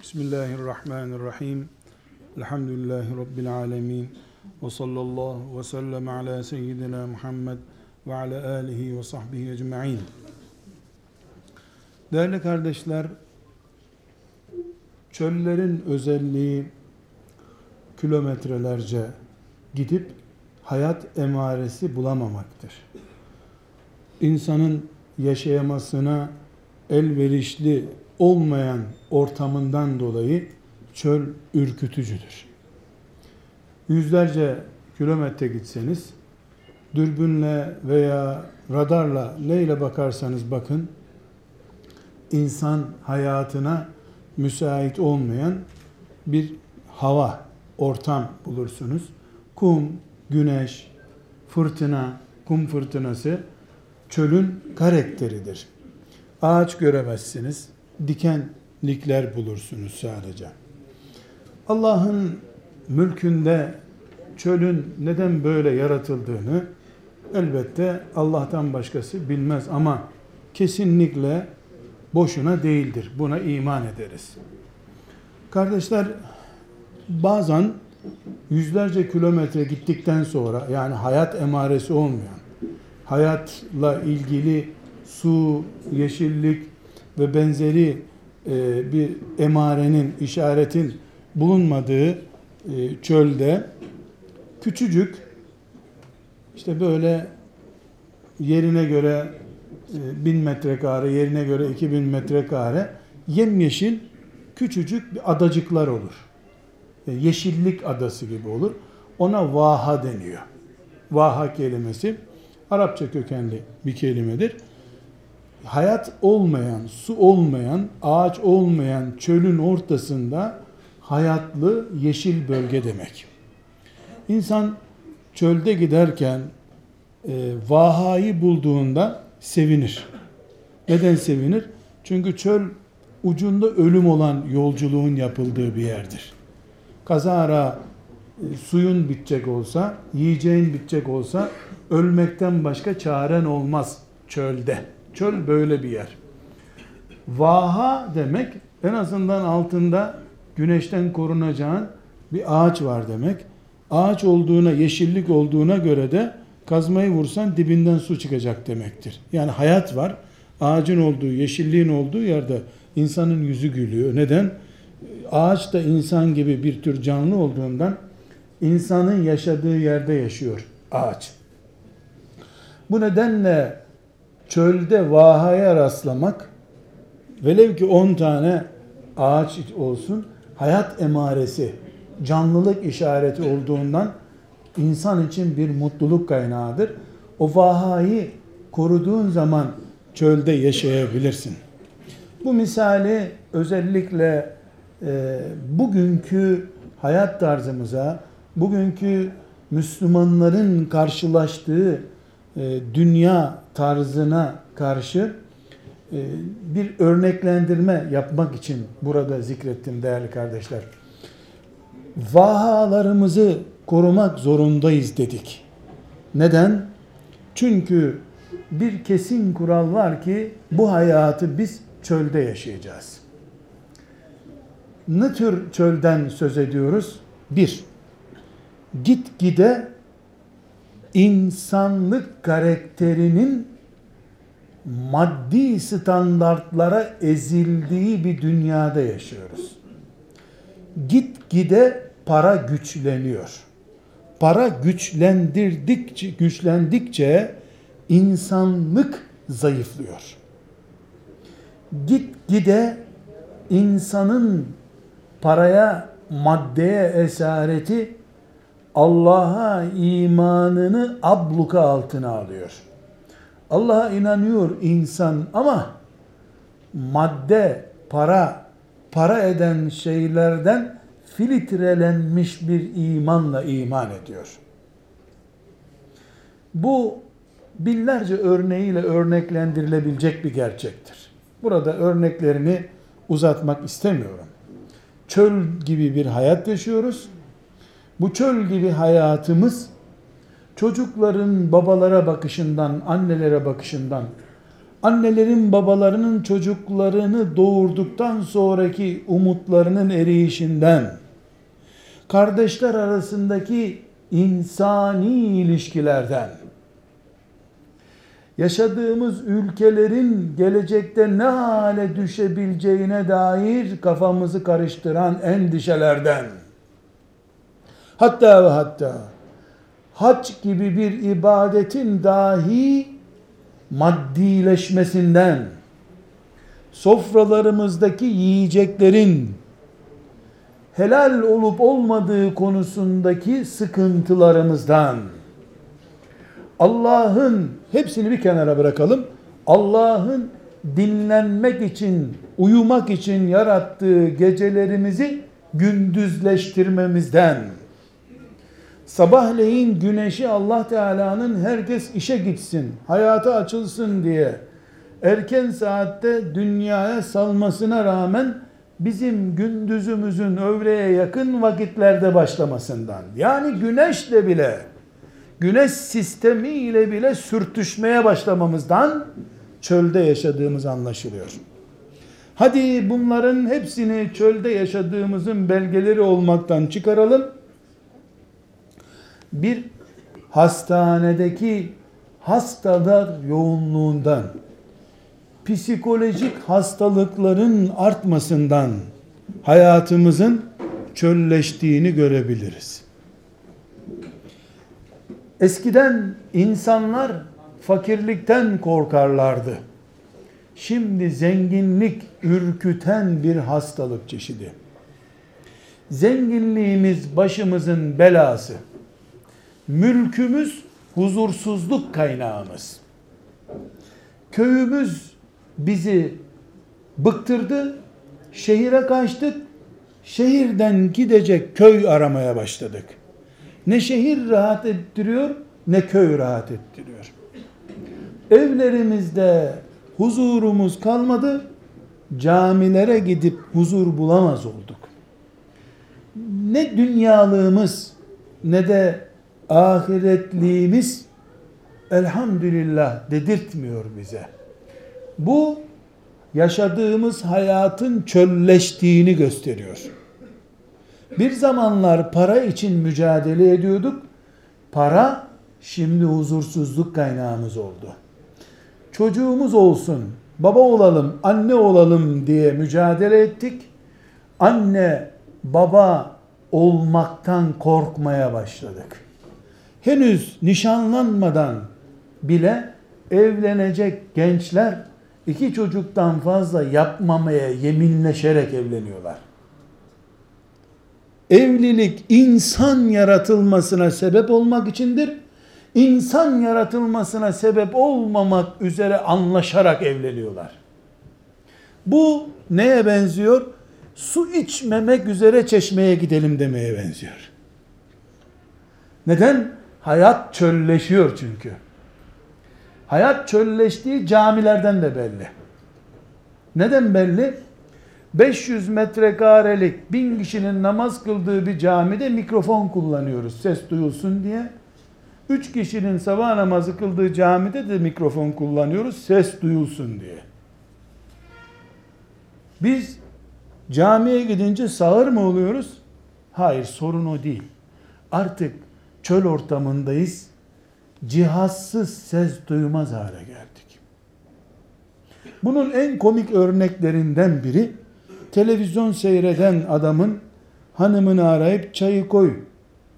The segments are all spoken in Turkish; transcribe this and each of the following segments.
Bismillahirrahmanirrahim. Elhamdülillahi Rabbil alemin. Ve sallallahu ve sellem ala seyyidina Muhammed ve ala alihi ve sahbihi ecma'in. Değerli kardeşler, çöllerin özelliği kilometrelerce gidip hayat emaresi bulamamaktır. İnsanın yaşayamasına elverişli olmayan ortamından dolayı çöl ürkütücüdür. Yüzlerce kilometre gitseniz dürbünle veya radarla neyle bakarsanız bakın insan hayatına müsait olmayan bir hava, ortam bulursunuz. Kum, güneş, fırtına, kum fırtınası çölün karakteridir. Ağaç göremezsiniz. Dikenlikler bulursunuz sadece. Allah'ın mülkünde çölün neden böyle yaratıldığını elbette Allah'tan başkası bilmez ama kesinlikle boşuna değildir. Buna iman ederiz. Kardeşler bazen yüzlerce kilometre gittikten sonra yani hayat emaresi olmayan, hayatla ilgili su, yeşillik ve benzeri e, bir emarenin, işaretin bulunmadığı e, çölde küçücük işte böyle yerine göre e, bin metrekare, yerine göre iki bin metrekare yemyeşil küçücük bir adacıklar olur. Yeşillik adası gibi olur. Ona vaha deniyor. Vaha kelimesi Arapça kökenli bir kelimedir. Hayat olmayan, su olmayan, ağaç olmayan çölün ortasında hayatlı yeşil bölge demek. İnsan çölde giderken e, vahayı bulduğunda sevinir. Neden sevinir? Çünkü çöl ucunda ölüm olan yolculuğun yapıldığı bir yerdir. Kazara e, suyun bitecek olsa, yiyeceğin bitecek olsa ölmekten başka çaren olmaz çölde. Çöl böyle bir yer. Vaha demek en azından altında güneşten korunacağın bir ağaç var demek. Ağaç olduğuna, yeşillik olduğuna göre de kazmayı vursan dibinden su çıkacak demektir. Yani hayat var. Ağacın olduğu, yeşilliğin olduğu yerde insanın yüzü gülüyor. Neden? Ağaç da insan gibi bir tür canlı olduğundan insanın yaşadığı yerde yaşıyor ağaç. Bu nedenle çölde vahaya rastlamak velev ki 10 tane ağaç olsun hayat emaresi, canlılık işareti olduğundan insan için bir mutluluk kaynağıdır. O vahayı koruduğun zaman çölde yaşayabilirsin. Bu misali özellikle e, bugünkü hayat tarzımıza, bugünkü Müslümanların karşılaştığı e, dünya tarzına karşı e, bir örneklendirme yapmak için burada zikrettim değerli kardeşler. Vahalarımızı korumak zorundayız dedik. Neden? Çünkü bir kesin kural var ki bu hayatı biz çölde yaşayacağız. Ne tür çölden söz ediyoruz? Bir, git gide insanlık karakterinin maddi standartlara ezildiği bir dünyada yaşıyoruz. Git gide para güçleniyor. Para güçlendirdikçe güçlendikçe insanlık zayıflıyor. Git gide insanın paraya, maddeye esareti Allah'a imanını abluka altına alıyor. Allah'a inanıyor insan ama madde, para, para eden şeylerden filtrelenmiş bir imanla iman ediyor. Bu binlerce örneğiyle örneklendirilebilecek bir gerçektir. Burada örneklerini uzatmak istemiyorum. Çöl gibi bir hayat yaşıyoruz. Bu çöl gibi hayatımız çocukların babalara bakışından, annelere bakışından, annelerin babalarının çocuklarını doğurduktan sonraki umutlarının eriyişinden, kardeşler arasındaki insani ilişkilerden, yaşadığımız ülkelerin gelecekte ne hale düşebileceğine dair kafamızı karıştıran endişelerden, hatta ve hatta hac gibi bir ibadetin dahi maddileşmesinden, sofralarımızdaki yiyeceklerin helal olup olmadığı konusundaki sıkıntılarımızdan, Allah'ın hepsini bir kenara bırakalım. Allah'ın dinlenmek için, uyumak için yarattığı gecelerimizi gündüzleştirmemizden, sabahleyin güneşi Allah Teala'nın herkes işe gitsin, hayata açılsın diye erken saatte dünyaya salmasına rağmen bizim gündüzümüzün övreye yakın vakitlerde başlamasından yani güneşle bile güneş sistemi ile bile sürtüşmeye başlamamızdan çölde yaşadığımız anlaşılıyor. Hadi bunların hepsini çölde yaşadığımızın belgeleri olmaktan çıkaralım bir hastanedeki hastalar yoğunluğundan, psikolojik hastalıkların artmasından hayatımızın çölleştiğini görebiliriz. Eskiden insanlar fakirlikten korkarlardı. Şimdi zenginlik ürküten bir hastalık çeşidi. Zenginliğimiz başımızın belası. Mülkümüz huzursuzluk kaynağımız. Köyümüz bizi bıktırdı. Şehire kaçtık. Şehirden gidecek köy aramaya başladık. Ne şehir rahat ettiriyor ne köy rahat ettiriyor. Evlerimizde huzurumuz kalmadı. Camilere gidip huzur bulamaz olduk. Ne dünyalığımız ne de ahiretliğimiz elhamdülillah dedirtmiyor bize. Bu yaşadığımız hayatın çölleştiğini gösteriyor. Bir zamanlar para için mücadele ediyorduk. Para şimdi huzursuzluk kaynağımız oldu. Çocuğumuz olsun, baba olalım, anne olalım diye mücadele ettik. Anne, baba olmaktan korkmaya başladık henüz nişanlanmadan bile evlenecek gençler iki çocuktan fazla yapmamaya yeminleşerek evleniyorlar. Evlilik insan yaratılmasına sebep olmak içindir. İnsan yaratılmasına sebep olmamak üzere anlaşarak evleniyorlar. Bu neye benziyor? Su içmemek üzere çeşmeye gidelim demeye benziyor. Neden? Hayat çölleşiyor çünkü. Hayat çölleştiği camilerden de belli. Neden belli? 500 metrekarelik bin kişinin namaz kıldığı bir camide mikrofon kullanıyoruz ses duyulsun diye. 3 kişinin sabah namazı kıldığı camide de mikrofon kullanıyoruz ses duyulsun diye. Biz camiye gidince sağır mı oluyoruz? Hayır sorun o değil. Artık çöl ortamındayız. Cihazsız ses duymaz hale geldik. Bunun en komik örneklerinden biri televizyon seyreden adamın hanımını arayıp çayı koy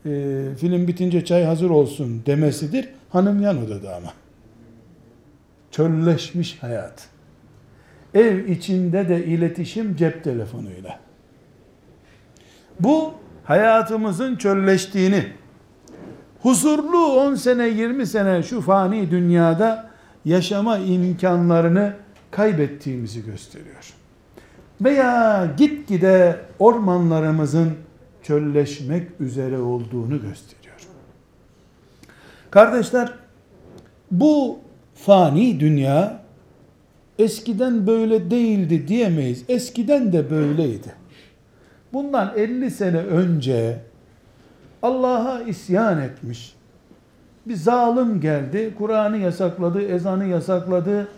e, film bitince çay hazır olsun demesidir. Hanım yan odada ama. Çölleşmiş hayat. Ev içinde de iletişim cep telefonuyla. Bu hayatımızın çölleştiğini huzurlu 10 sene 20 sene şu fani dünyada yaşama imkanlarını kaybettiğimizi gösteriyor. Veya gitgide ormanlarımızın çölleşmek üzere olduğunu gösteriyor. Kardeşler bu fani dünya eskiden böyle değildi diyemeyiz. Eskiden de böyleydi. Bundan 50 sene önce Allah'a isyan etmiş. Bir zalim geldi, Kur'an'ı yasakladı, ezanı yasakladı,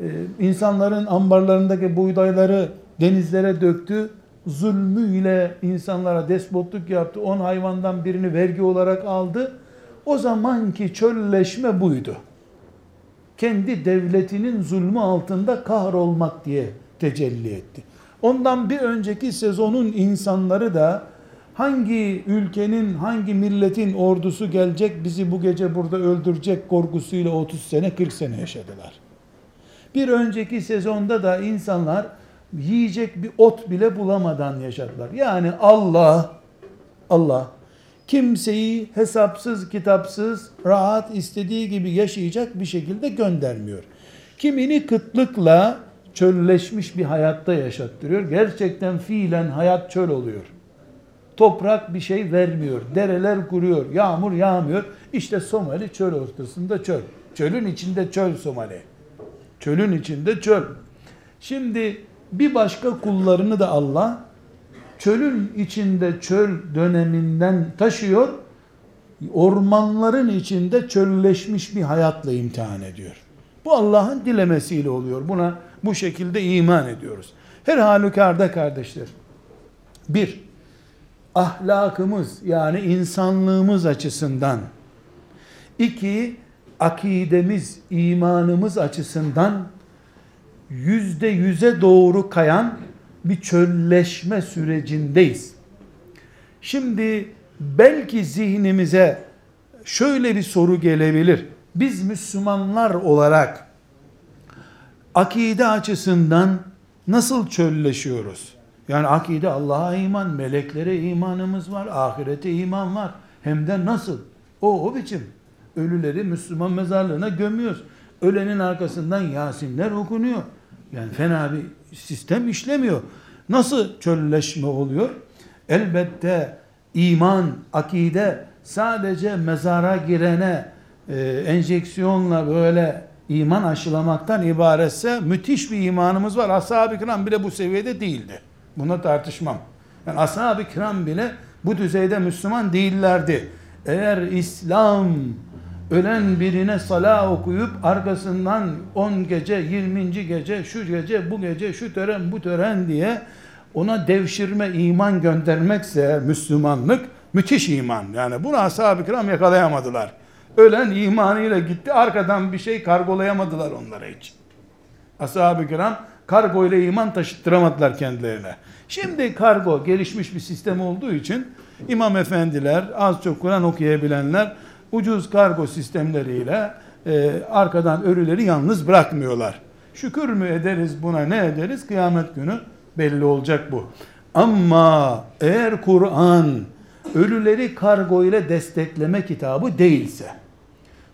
e, insanların ambarlarındaki buğdayları denizlere döktü. Zulmüyle insanlara despotluk yaptı. On hayvandan birini vergi olarak aldı. O zamanki çölleşme buydu. Kendi devletinin zulmü altında kahrolmak diye tecelli etti. Ondan bir önceki sezonun insanları da hangi ülkenin, hangi milletin ordusu gelecek bizi bu gece burada öldürecek korkusuyla 30 sene 40 sene yaşadılar. Bir önceki sezonda da insanlar yiyecek bir ot bile bulamadan yaşadılar. Yani Allah Allah kimseyi hesapsız kitapsız rahat istediği gibi yaşayacak bir şekilde göndermiyor. Kimini kıtlıkla çölleşmiş bir hayatta yaşattırıyor. Gerçekten fiilen hayat çöl oluyor. Toprak bir şey vermiyor. Dereler kuruyor. Yağmur yağmıyor. İşte Somali çöl ortasında çöl. Çölün içinde çöl Somali. Çölün içinde çöl. Şimdi bir başka kullarını da Allah çölün içinde çöl döneminden taşıyor. Ormanların içinde çölleşmiş bir hayatla imtihan ediyor. Bu Allah'ın dilemesiyle oluyor. Buna bu şekilde iman ediyoruz. Her halükarda kardeşler. Bir, ahlakımız yani insanlığımız açısından. İki, akidemiz, imanımız açısından yüzde yüze doğru kayan bir çölleşme sürecindeyiz. Şimdi belki zihnimize şöyle bir soru gelebilir. Biz Müslümanlar olarak akide açısından nasıl çölleşiyoruz? Yani akide Allah'a iman, meleklere imanımız var, ahirete iman var. Hem de nasıl? O o biçim. Ölüleri Müslüman mezarlığına gömüyoruz. Ölenin arkasından Yasinler okunuyor. Yani fena bir sistem işlemiyor. Nasıl çölleşme oluyor? Elbette iman, akide sadece mezara girene e, enjeksiyonla böyle iman aşılamaktan ibaretse müthiş bir imanımız var. Ashab-ı kiram bile bu seviyede değildi. Buna tartışmam. Yani ashab-ı kiram bile bu düzeyde Müslüman değillerdi. Eğer İslam ölen birine sala okuyup arkasından 10 gece, 20. gece, şu gece, bu gece, şu tören, bu tören diye ona devşirme iman göndermekse Müslümanlık müthiş iman. Yani bunu ashab-ı kiram yakalayamadılar. Ölen imanıyla gitti arkadan bir şey kargolayamadılar onlara hiç. Ashab-ı kiram kargo ile iman taşıttıramadılar kendilerine. Şimdi kargo gelişmiş bir sistem olduğu için imam efendiler, az çok Kur'an okuyabilenler ucuz kargo sistemleriyle e, arkadan ölüleri yalnız bırakmıyorlar. Şükür mü ederiz buna ne ederiz? Kıyamet günü belli olacak bu. Ama eğer Kur'an ölüleri kargo ile destekleme kitabı değilse,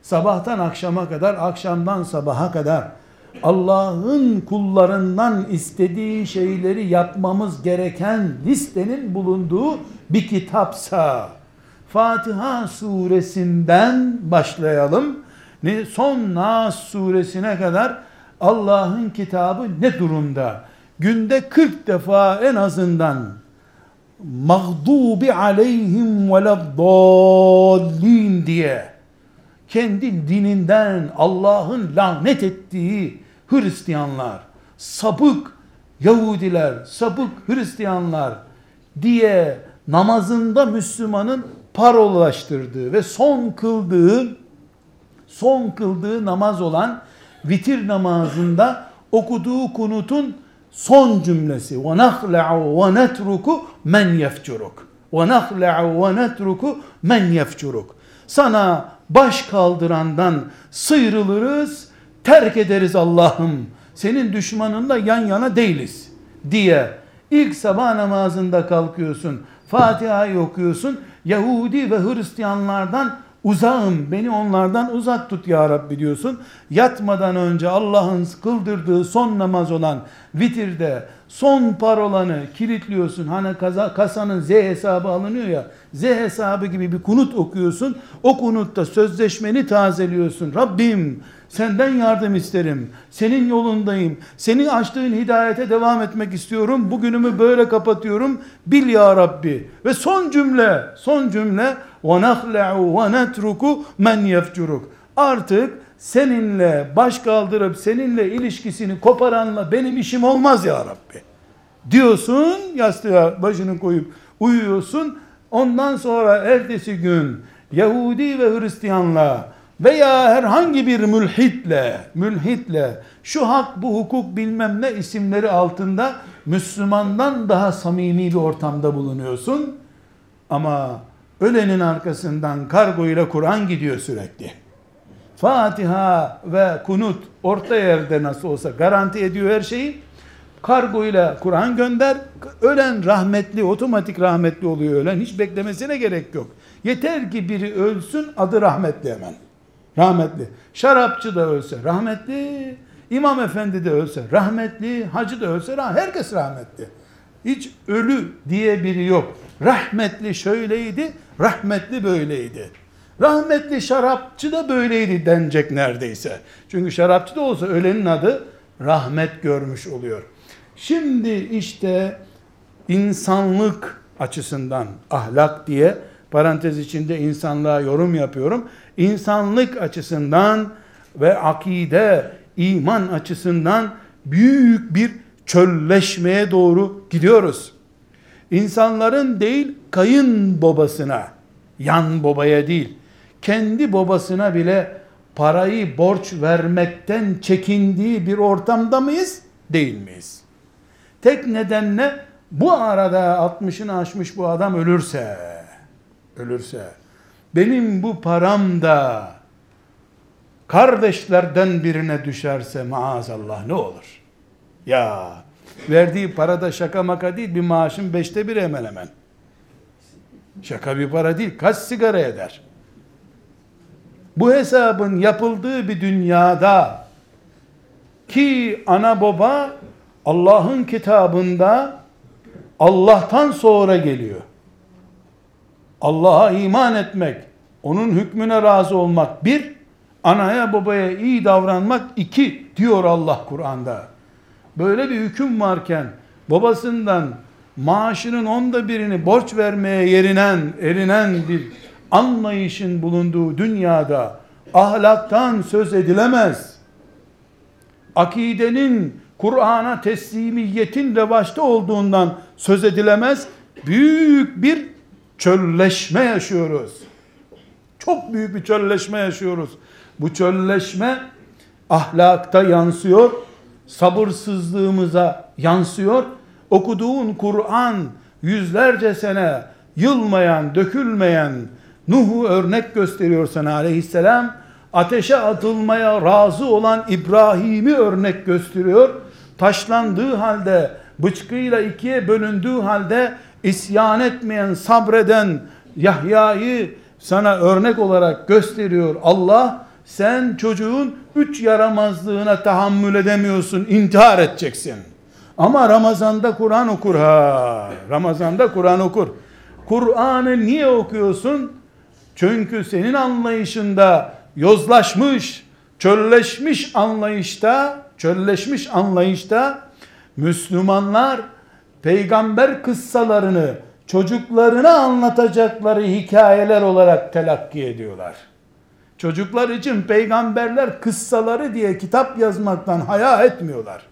sabahtan akşama kadar, akşamdan sabaha kadar Allah'ın kullarından istediği şeyleri yapmamız gereken listenin bulunduğu bir kitapsa, Fatiha suresinden başlayalım. Son Nas suresine kadar Allah'ın kitabı ne durumda? Günde 40 defa en azından mağdubi aleyhim veleddallin diye kendi dininden Allah'ın lanet ettiği Hristiyanlar, sapık Yahudiler, sapık Hristiyanlar diye namazında Müslümanın parolaştırdığı ve son kıldığı son kıldığı namaz olan vitir namazında okuduğu kunutun son cümlesi. Ve nahla'u ve netruku men yefcuruk. Ve nahla'u ve netruku men yefcuruk. Sana baş kaldırandan sıyrılırız terk ederiz Allah'ım senin düşmanınla yan yana değiliz diye ilk sabah namazında kalkıyorsun Fatiha'yı okuyorsun Yahudi ve Hristiyanlardan uzağım beni onlardan uzak tut ya Rabbi diyorsun. Yatmadan önce Allah'ın kıldırdığı son namaz olan vitirde son parolanı kilitliyorsun. Hani kasanın Z hesabı alınıyor ya. Z hesabı gibi bir kunut okuyorsun. O kunutta sözleşmeni tazeliyorsun. Rabbim Senden yardım isterim. Senin yolundayım. Senin açtığın hidayete devam etmek istiyorum. Bugünümü böyle kapatıyorum. Bil ya Rabbi. Ve son cümle, son cümle وَنَخْلَعُ وَنَتْرُكُ مَنْ يَفْجُرُكُ Artık seninle baş kaldırıp seninle ilişkisini koparanla benim işim olmaz ya Rabbi. Diyorsun yastığa başını koyup uyuyorsun. Ondan sonra ertesi gün Yahudi ve Hristiyanla veya herhangi bir mülhitle, mülhitle şu hak bu hukuk bilmem ne isimleri altında Müslümandan daha samimi bir ortamda bulunuyorsun. Ama ölenin arkasından kargo ile Kur'an gidiyor sürekli. Fatiha ve kunut orta yerde nasıl olsa garanti ediyor her şeyi. Kargo ile Kur'an gönder. Ölen rahmetli, otomatik rahmetli oluyor ölen. Hiç beklemesine gerek yok. Yeter ki biri ölsün adı rahmetli hemen. Rahmetli. Şarapçı da ölse rahmetli. İmam efendi de ölse rahmetli. Hacı da ölse rahmetli. Herkes rahmetli. Hiç ölü diye biri yok. Rahmetli şöyleydi, rahmetli böyleydi. Rahmetli şarapçı da böyleydi denecek neredeyse. Çünkü şarapçı da olsa ölenin adı rahmet görmüş oluyor. Şimdi işte insanlık açısından ahlak diye parantez içinde insanlığa yorum yapıyorum. İnsanlık açısından ve akide, iman açısından büyük bir çölleşmeye doğru gidiyoruz. İnsanların değil kayın babasına, yan babaya değil, kendi babasına bile parayı borç vermekten çekindiği bir ortamda mıyız? Değil miyiz? Tek nedenle bu arada 60'ını aşmış bu adam ölürse, ölürse, benim bu param da kardeşlerden birine düşerse maazallah ne olur? Ya verdiği para da şaka maka değil bir maaşın beşte bir hemen hemen. Şaka bir para değil. Kaç sigara eder? Bu hesabın yapıldığı bir dünyada ki ana baba Allah'ın kitabında Allah'tan sonra geliyor. Allah'a iman etmek, onun hükmüne razı olmak bir, anaya babaya iyi davranmak iki diyor Allah Kur'an'da. Böyle bir hüküm varken babasından maaşının onda birini borç vermeye yerinen, erinen bir anlayışın bulunduğu dünyada ahlaktan söz edilemez. Akidenin Kur'an'a teslimiyetin revaçta olduğundan söz edilemez. Büyük bir çölleşme yaşıyoruz. Çok büyük bir çölleşme yaşıyoruz. Bu çölleşme ahlakta yansıyor, sabırsızlığımıza yansıyor. Okuduğun Kur'an yüzlerce sene yılmayan, dökülmeyen Nuh'u örnek gösteriyor sana aleyhisselam. Ateşe atılmaya razı olan İbrahim'i örnek gösteriyor. Taşlandığı halde, bıçkıyla ikiye bölündüğü halde isyan etmeyen, sabreden Yahya'yı sana örnek olarak gösteriyor Allah. Sen çocuğun üç yaramazlığına tahammül edemiyorsun, intihar edeceksin. Ama Ramazan'da Kur'an okur ha. Ramazan'da Kur'an okur. Kur'an'ı niye okuyorsun? Çünkü senin anlayışında yozlaşmış, çölleşmiş anlayışta, çölleşmiş anlayışta Müslümanlar peygamber kıssalarını çocuklarına anlatacakları hikayeler olarak telakki ediyorlar. Çocuklar için peygamberler kıssaları diye kitap yazmaktan haya etmiyorlar.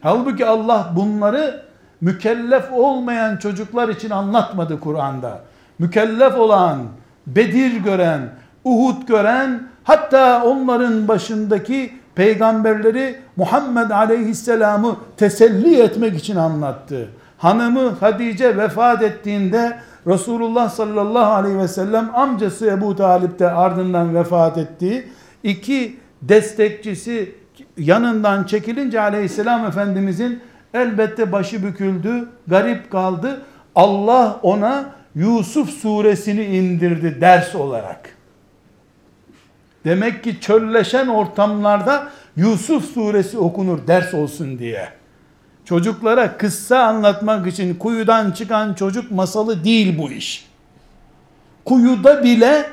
Halbuki Allah bunları mükellef olmayan çocuklar için anlatmadı Kur'an'da. Mükellef olan, Bedir gören, Uhud gören, hatta onların başındaki peygamberleri Muhammed Aleyhisselam'ı teselli etmek için anlattı. Hanımı Hadice vefat ettiğinde Resulullah sallallahu aleyhi ve sellem amcası Ebu Talip de ardından vefat etti. İki destekçisi yanından çekilince aleyhisselam efendimizin elbette başı büküldü, garip kaldı. Allah ona Yusuf suresini indirdi ders olarak. Demek ki çölleşen ortamlarda Yusuf suresi okunur ders olsun diye Çocuklara kıssa anlatmak için kuyudan çıkan çocuk masalı değil bu iş. Kuyuda bile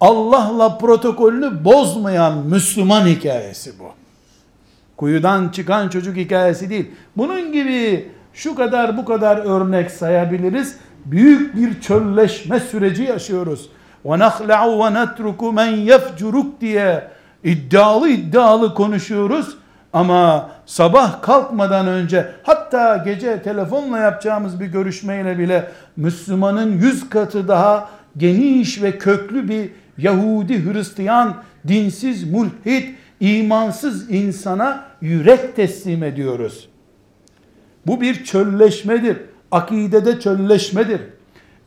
Allah'la protokolünü bozmayan Müslüman hikayesi bu. Kuyudan çıkan çocuk hikayesi değil. Bunun gibi şu kadar bu kadar örnek sayabiliriz. Büyük bir çölleşme süreci yaşıyoruz. وَنَخْلَعُ وَنَتْرُكُ مَنْ يَفْجُرُكْ diye iddialı iddialı konuşuyoruz ama sabah kalkmadan önce hatta gece telefonla yapacağımız bir görüşmeyle bile Müslümanın yüz katı daha geniş ve köklü bir Yahudi, Hristiyan, dinsiz, mulhid, imansız insana yürek teslim ediyoruz. Bu bir çölleşmedir. Akidede çölleşmedir.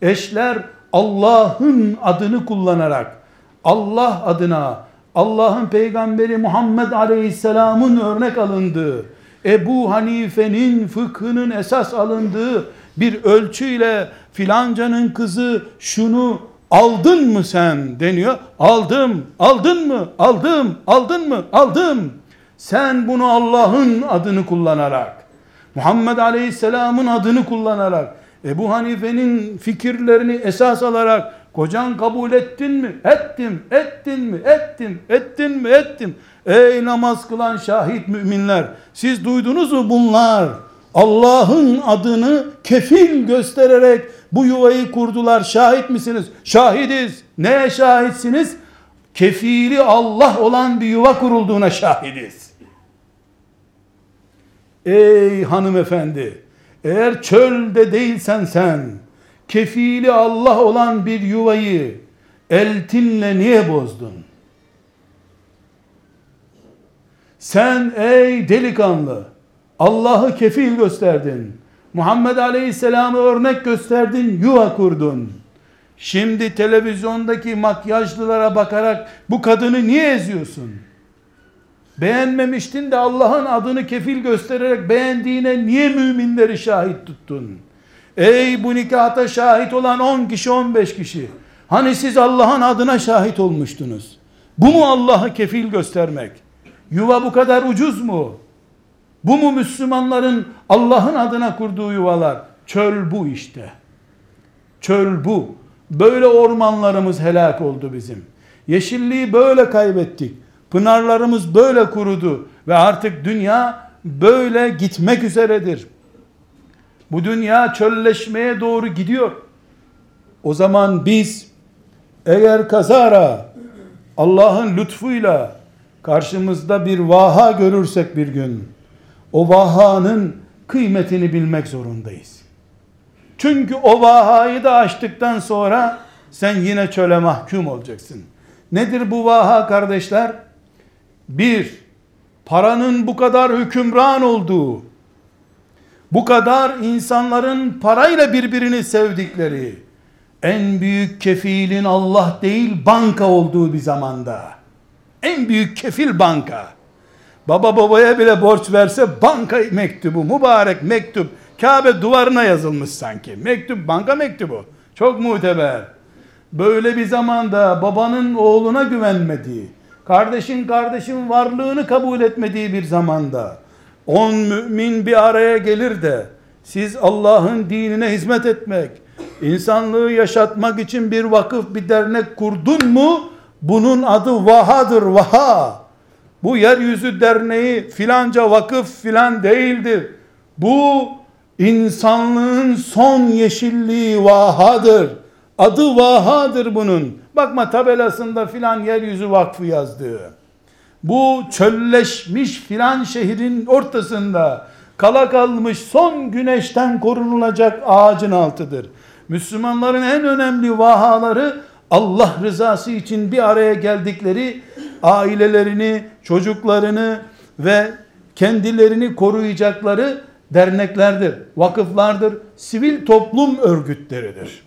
Eşler Allah'ın adını kullanarak Allah adına Allah'ın peygamberi Muhammed Aleyhisselam'ın örnek alındığı, Ebu Hanife'nin fıkhının esas alındığı bir ölçüyle filancanın kızı şunu aldın mı sen deniyor. Aldım, aldın mı? Aldım, aldın mı? Aldım. Sen bunu Allah'ın adını kullanarak, Muhammed Aleyhisselam'ın adını kullanarak, Ebu Hanife'nin fikirlerini esas alarak kocan kabul ettin mi? Ettim. Ettin mi? Ettim. Ettin mi? Ettim. Ey namaz kılan şahit müminler siz duydunuz mu bunlar? Allah'ın adını kefil göstererek bu yuvayı kurdular. Şahit misiniz? Şahidiz. Neye şahitsiniz? Kefili Allah olan bir yuva kurulduğuna şahidiz. Ey hanımefendi, eğer çölde değilsen sen, kefili Allah olan bir yuvayı eltinle niye bozdun? Sen ey delikanlı, Allah'ı kefil gösterdin. Muhammed Aleyhisselam'ı örnek gösterdin, yuva kurdun. Şimdi televizyondaki makyajlılara bakarak bu kadını niye eziyorsun? Beğenmemiştin de Allah'ın adını kefil göstererek beğendiğine niye müminleri şahit tuttun? Ey bu nikahta şahit olan 10 kişi 15 kişi. Hani siz Allah'ın adına şahit olmuştunuz. Bu mu Allah'ı kefil göstermek? Yuva bu kadar ucuz mu? Bu mu Müslümanların Allah'ın adına kurduğu yuvalar? Çöl bu işte. Çöl bu. Böyle ormanlarımız helak oldu bizim. Yeşilliği böyle kaybettik. Pınarlarımız böyle kurudu ve artık dünya böyle gitmek üzeredir. Bu dünya çölleşmeye doğru gidiyor. O zaman biz eğer kazara Allah'ın lütfuyla karşımızda bir vaha görürsek bir gün o vahanın kıymetini bilmek zorundayız. Çünkü o vahayı da açtıktan sonra sen yine çöle mahkum olacaksın. Nedir bu vaha kardeşler? Bir, paranın bu kadar hükümran olduğu, bu kadar insanların parayla birbirini sevdikleri, en büyük kefilin Allah değil banka olduğu bir zamanda, en büyük kefil banka, baba babaya bile borç verse banka mektubu, mübarek mektup, Kabe duvarına yazılmış sanki, mektup banka mektubu, çok muteber, böyle bir zamanda babanın oğluna güvenmediği, kardeşin kardeşin varlığını kabul etmediği bir zamanda, on mümin bir araya gelir de siz Allah'ın dinine hizmet etmek, insanlığı yaşatmak için bir vakıf, bir dernek kurdun mu? Bunun adı vahadır, vaha. Bu yeryüzü derneği filanca vakıf filan değildir. Bu insanlığın son yeşilliği vahadır. Adı vahadır bunun. Bakma tabelasında filan yeryüzü vakfı yazdığı bu çölleşmiş filan şehrin ortasında kala kalmış son güneşten korunulacak ağacın altıdır. Müslümanların en önemli vahaları Allah rızası için bir araya geldikleri ailelerini, çocuklarını ve kendilerini koruyacakları derneklerdir, vakıflardır, sivil toplum örgütleridir.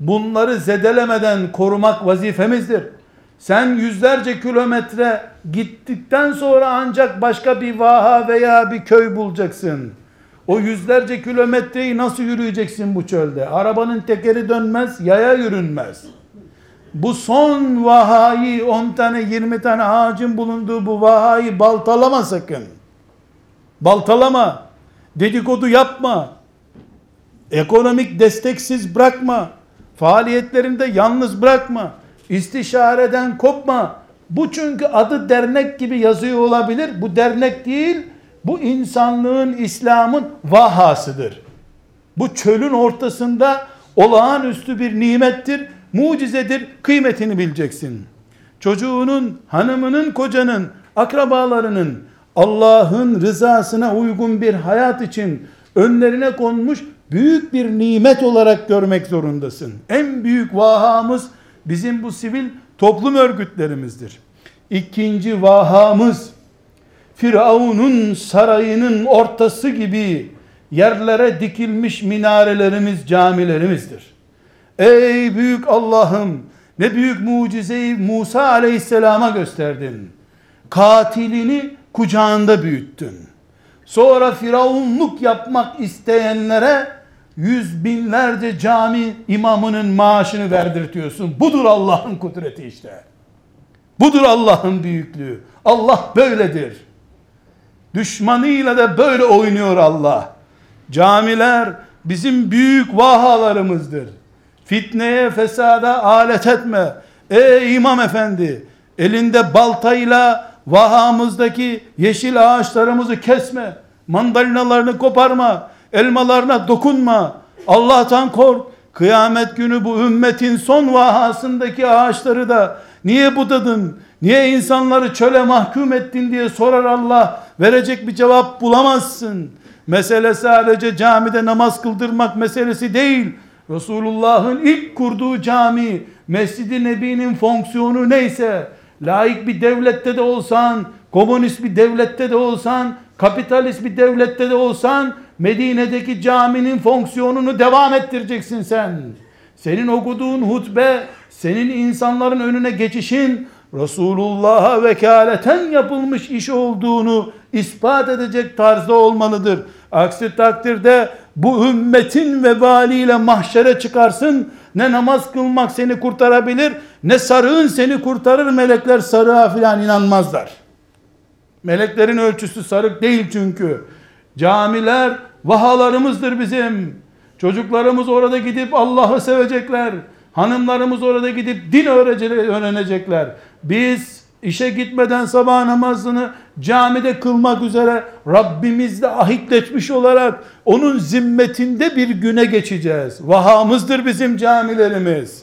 Bunları zedelemeden korumak vazifemizdir. Sen yüzlerce kilometre gittikten sonra ancak başka bir vaha veya bir köy bulacaksın. O yüzlerce kilometreyi nasıl yürüyeceksin bu çölde? Arabanın tekeri dönmez, yaya yürünmez. Bu son vahayı 10 tane 20 tane ağacın bulunduğu bu vahayı baltalama sakın. Baltalama. Dedikodu yapma. Ekonomik desteksiz bırakma. Faaliyetlerinde yalnız bırakma İstişareden kopma. Bu çünkü adı dernek gibi yazıyor olabilir. Bu dernek değil, bu insanlığın, İslam'ın vahasıdır. Bu çölün ortasında olağanüstü bir nimettir, mucizedir, kıymetini bileceksin. çocuğunun, hanımının, kocanın, akrabalarının Allah'ın rızasına uygun bir hayat için önlerine konmuş büyük bir nimet olarak görmek zorundasın. En büyük vahamız bizim bu sivil toplum örgütlerimizdir. İkinci vahamız Firavun'un sarayının ortası gibi yerlere dikilmiş minarelerimiz, camilerimizdir. Ey büyük Allah'ım ne büyük mucizeyi Musa aleyhisselama gösterdin. Katilini kucağında büyüttün. Sonra firavunluk yapmak isteyenlere yüz binlerce cami imamının maaşını verdirtiyorsun. Budur Allah'ın kudreti işte. Budur Allah'ın büyüklüğü. Allah böyledir. Düşmanıyla da böyle oynuyor Allah. Camiler bizim büyük vahalarımızdır. Fitneye, fesada alet etme. Ey imam efendi, elinde baltayla vahamızdaki yeşil ağaçlarımızı kesme. Mandalinalarını koparma. Elmalarına dokunma. Allah'tan kork. Kıyamet günü bu ümmetin son vahasındaki ağaçları da niye budadın? Niye insanları çöle mahkum ettin diye sorar Allah. Verecek bir cevap bulamazsın. Mesele sadece camide namaz kıldırmak meselesi değil. Resulullah'ın ilk kurduğu cami, Mescid-i Nebi'nin fonksiyonu neyse, laik bir devlette de olsan, komünist bir devlette de olsan, kapitalist bir devlette de olsan, Medine'deki caminin fonksiyonunu devam ettireceksin sen. Senin okuduğun hutbe, senin insanların önüne geçişin, Resulullah'a vekaleten yapılmış iş olduğunu ispat edecek tarzda olmalıdır. Aksi takdirde bu ümmetin vebaliyle mahşere çıkarsın. Ne namaz kılmak seni kurtarabilir, ne sarığın seni kurtarır. Melekler sarığa filan inanmazlar. Meleklerin ölçüsü sarık değil çünkü. Camiler vahalarımızdır bizim. Çocuklarımız orada gidip Allah'ı sevecekler. Hanımlarımız orada gidip din öğrenecekler. Biz işe gitmeden sabah namazını camide kılmak üzere Rabbimizle ahitleşmiş olarak onun zimmetinde bir güne geçeceğiz. Vahamızdır bizim camilerimiz.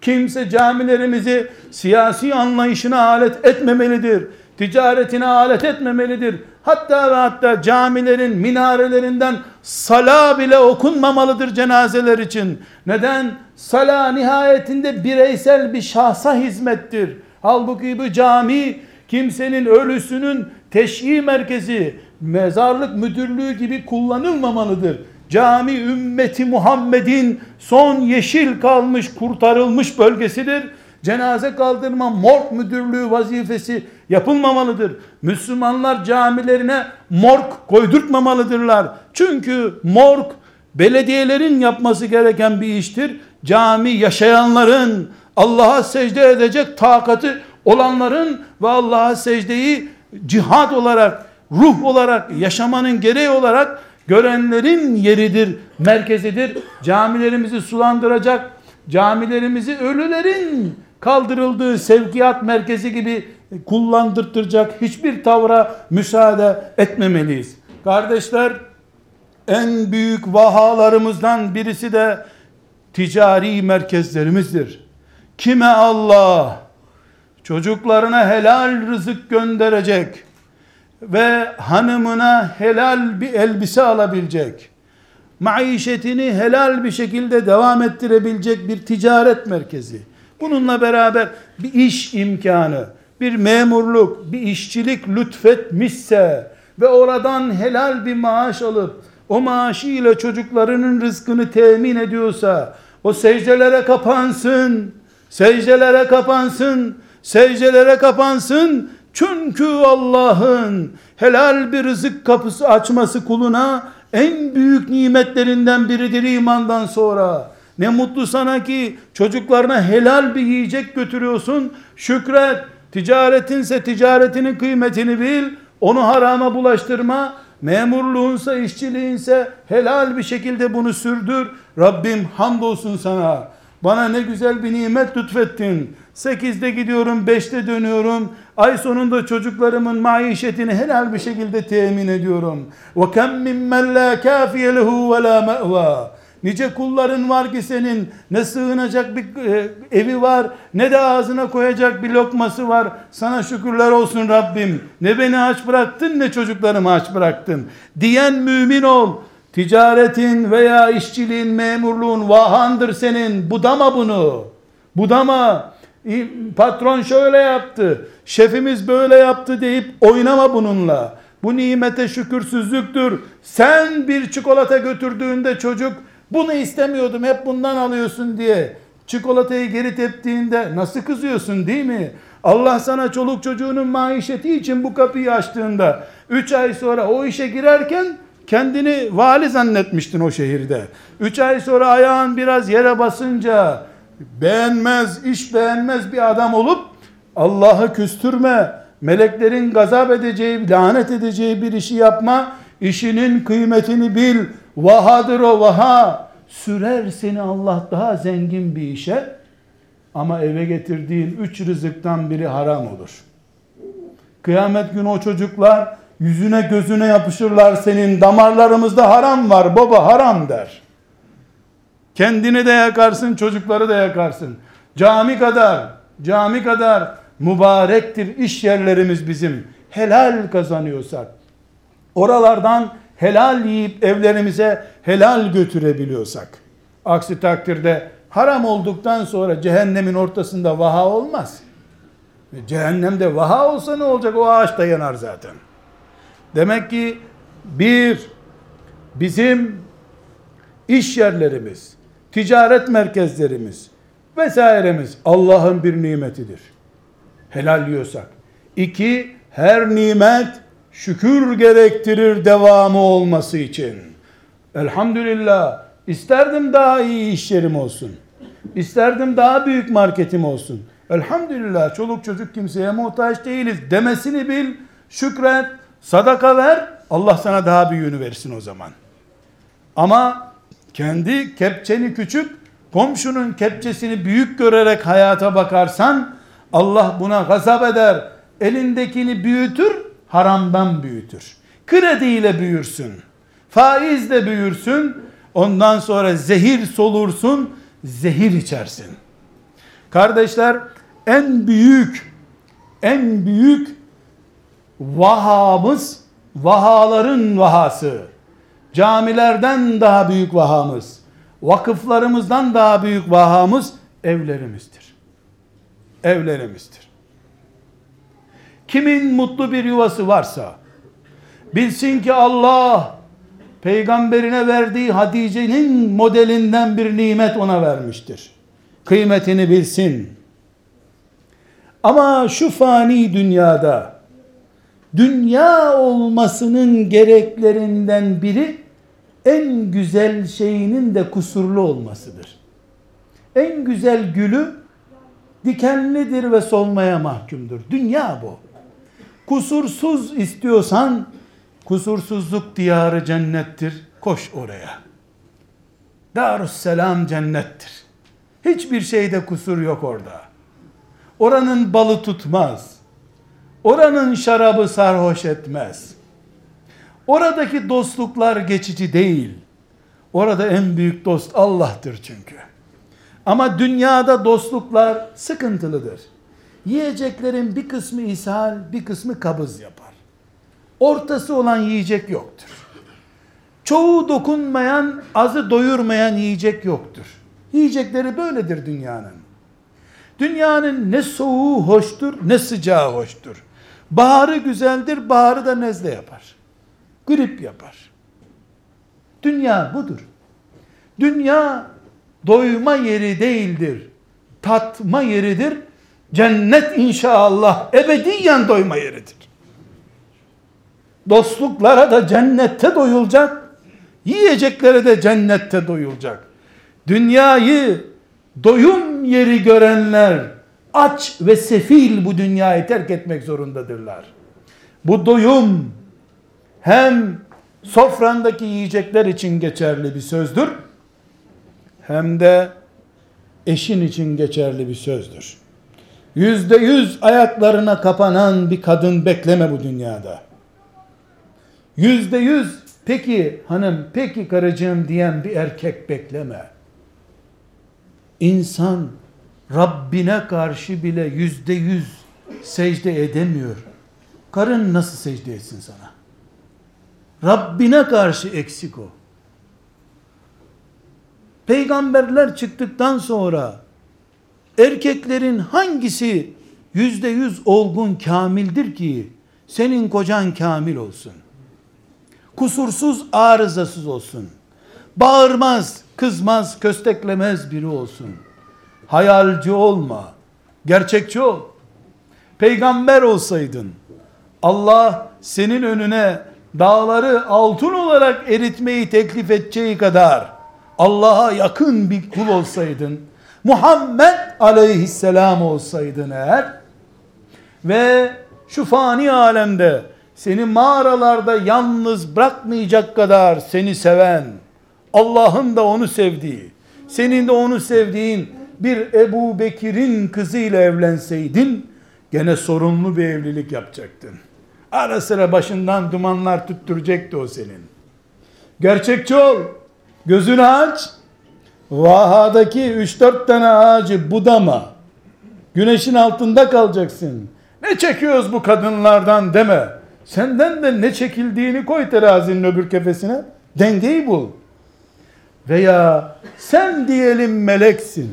Kimse camilerimizi siyasi anlayışına alet etmemelidir. Ticaretine alet etmemelidir. Hatta ve hatta camilerin minarelerinden sala bile okunmamalıdır cenazeler için. Neden? Sala nihayetinde bireysel bir şahsa hizmettir. Halbuki bu cami kimsenin ölüsünün teşhi merkezi, mezarlık müdürlüğü gibi kullanılmamalıdır. Cami ümmeti Muhammed'in son yeşil kalmış, kurtarılmış bölgesidir. Cenaze kaldırma morg müdürlüğü vazifesi yapılmamalıdır. Müslümanlar camilerine morg koydurtmamalıdırlar. Çünkü morg belediyelerin yapması gereken bir iştir. Cami yaşayanların Allah'a secde edecek takatı olanların ve Allah'a secdeyi cihad olarak, ruh olarak, yaşamanın gereği olarak görenlerin yeridir, merkezidir. Camilerimizi sulandıracak, camilerimizi ölülerin kaldırıldığı sevkiyat merkezi gibi kullandırtacak hiçbir tavra müsaade etmemeliyiz. Kardeşler, en büyük vahalarımızdan birisi de ticari merkezlerimizdir. Kime Allah çocuklarına helal rızık gönderecek ve hanımına helal bir elbise alabilecek, maişetini helal bir şekilde devam ettirebilecek bir ticaret merkezi, bununla beraber bir iş imkanı, bir memurluk, bir işçilik lütfetmişse ve oradan helal bir maaş alıp o maaşıyla çocuklarının rızkını temin ediyorsa o secdelere kapansın, secdelere kapansın, secdelere kapansın. Çünkü Allah'ın helal bir rızık kapısı açması kuluna en büyük nimetlerinden biridir imandan sonra. Ne mutlu sana ki çocuklarına helal bir yiyecek götürüyorsun. Şükret. Ticaretinse ticaretinin kıymetini bil. Onu harama bulaştırma. Memurluğunsa, işçiliğinse helal bir şekilde bunu sürdür. Rabbim hamdolsun sana. Bana ne güzel bir nimet lütfettin. Sekizde gidiyorum, beşte dönüyorum. Ay sonunda çocuklarımın maişetini helal bir şekilde temin ediyorum. Ve kem mimmen la kafiye lehu ve la me'va. Nice kulların var ki senin ne sığınacak bir e, evi var ne de ağzına koyacak bir lokması var. Sana şükürler olsun Rabbim. Ne beni aç bıraktın ne çocuklarımı aç bıraktın. Diyen mümin ol. Ticaretin veya işçiliğin, memurluğun vahandır senin. Budama bunu. Budama. Patron şöyle yaptı. Şefimiz böyle yaptı deyip oynama bununla. Bu nimete şükürsüzlüktür. Sen bir çikolata götürdüğünde çocuk bunu istemiyordum hep bundan alıyorsun diye çikolatayı geri teptiğinde nasıl kızıyorsun değil mi? Allah sana çoluk çocuğunun maişeti için bu kapıyı açtığında 3 ay sonra o işe girerken kendini vali zannetmiştin o şehirde. 3 ay sonra ayağın biraz yere basınca beğenmez, iş beğenmez bir adam olup Allah'ı küstürme, meleklerin gazap edeceği, lanet edeceği bir işi yapma, işinin kıymetini bil, vahadır o vaha, sürer seni Allah daha zengin bir işe, ama eve getirdiğin üç rızıktan biri haram olur. Kıyamet günü o çocuklar yüzüne gözüne yapışırlar senin damarlarımızda haram var baba haram der. Kendini de yakarsın çocukları da yakarsın. Cami kadar cami kadar mübarektir iş yerlerimiz bizim. Helal kazanıyorsak. Oralardan helal yiyip evlerimize helal götürebiliyorsak. Aksi takdirde haram olduktan sonra cehennemin ortasında vaha olmaz. Cehennemde vaha olsa ne olacak? O ağaç da yanar zaten. Demek ki bir, bizim iş yerlerimiz, ticaret merkezlerimiz vesairemiz Allah'ın bir nimetidir helal yiyorsak. İki, her nimet şükür gerektirir devamı olması için. Elhamdülillah isterdim daha iyi iş yerim olsun. İsterdim daha büyük marketim olsun. Elhamdülillah çoluk çocuk kimseye muhtaç değiliz demesini bil, şükret, sadaka ver, Allah sana daha büyüğünü versin o zaman. Ama kendi kepçeni küçük, komşunun kepçesini büyük görerek hayata bakarsan, Allah buna gazap eder. Elindekini büyütür, haramdan büyütür. Krediyle büyürsün. Faizle büyürsün. Ondan sonra zehir solursun, zehir içersin. Kardeşler, en büyük en büyük vahamız vahaların vahası. Camilerden daha büyük vahamız, vakıflarımızdan daha büyük vahamız evlerimizdir evlerimizdir. Kimin mutlu bir yuvası varsa bilsin ki Allah peygamberine verdiği Hatice'nin modelinden bir nimet ona vermiştir. Kıymetini bilsin. Ama şu fani dünyada dünya olmasının gereklerinden biri en güzel şeyinin de kusurlu olmasıdır. En güzel gülü dikenlidir ve solmaya mahkumdur. Dünya bu. Kusursuz istiyorsan kusursuzluk diyarı cennettir. Koş oraya. Darusselam cennettir. Hiçbir şeyde kusur yok orada. Oranın balı tutmaz. Oranın şarabı sarhoş etmez. Oradaki dostluklar geçici değil. Orada en büyük dost Allah'tır çünkü. Ama dünyada dostluklar sıkıntılıdır. Yiyeceklerin bir kısmı ishal, bir kısmı kabız yapar. Ortası olan yiyecek yoktur. Çoğu dokunmayan, azı doyurmayan yiyecek yoktur. Yiyecekleri böyledir dünyanın. Dünyanın ne soğuğu hoştur, ne sıcağı hoştur. Baharı güzeldir, baharı da nezle yapar. Grip yapar. Dünya budur. Dünya doyma yeri değildir. Tatma yeridir. Cennet inşallah ebediyen doyma yeridir. Dostluklara da cennette doyulacak. Yiyeceklere de cennette doyulacak. Dünyayı doyum yeri görenler aç ve sefil bu dünyayı terk etmek zorundadırlar. Bu doyum hem sofrandaki yiyecekler için geçerli bir sözdür hem de eşin için geçerli bir sözdür. Yüzde yüz ayaklarına kapanan bir kadın bekleme bu dünyada. Yüzde yüz Peki hanım, peki karıcığım diyen bir erkek bekleme. İnsan Rabbine karşı bile yüzde yüz secde edemiyor. Karın nasıl secde etsin sana? Rabbine karşı eksik o. Peygamberler çıktıktan sonra erkeklerin hangisi yüzde yüz olgun kamildir ki senin kocan kamil olsun? Kusursuz arızasız olsun. Bağırmaz, kızmaz, kösteklemez biri olsun. Hayalci olma. Gerçekçi ol. Peygamber olsaydın Allah senin önüne dağları altın olarak eritmeyi teklif edeceği kadar Allah'a yakın bir kul olsaydın, Muhammed aleyhisselam olsaydın eğer ve şu fani alemde seni mağaralarda yalnız bırakmayacak kadar seni seven, Allah'ın da onu sevdiği, senin de onu sevdiğin bir Ebu Bekir'in kızıyla evlenseydin, gene sorunlu bir evlilik yapacaktın. Ara sıra başından dumanlar tutturacaktı o senin. Gerçekçi ol. Gözünü aç. Vahadaki 3-4 tane ağacı budama. Güneşin altında kalacaksın. Ne çekiyoruz bu kadınlardan deme. Senden de ne çekildiğini koy terazinin öbür kefesine. Dengeyi bul. Veya sen diyelim meleksin.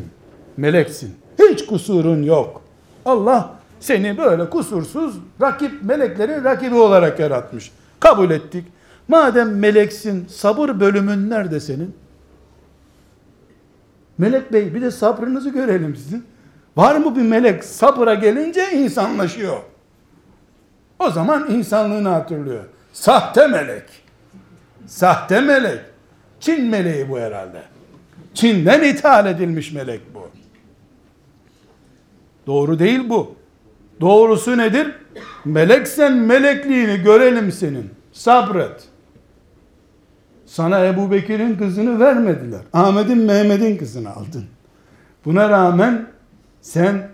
Meleksin. Hiç kusurun yok. Allah seni böyle kusursuz rakip meleklerin rakibi olarak yaratmış. Kabul ettik. Madem meleksin sabır bölümün nerede senin? Melek bey bir de sabrınızı görelim sizin. Var mı bir melek sabıra gelince insanlaşıyor. O zaman insanlığını hatırlıyor. Sahte melek. Sahte melek. Çin meleği bu herhalde. Çin'den ithal edilmiş melek bu. Doğru değil bu. Doğrusu nedir? Meleksen melekliğini görelim senin. Sabret. Sana Ebu Bekir'in kızını vermediler. Ahmet'in Mehmet'in kızını aldın. Buna rağmen sen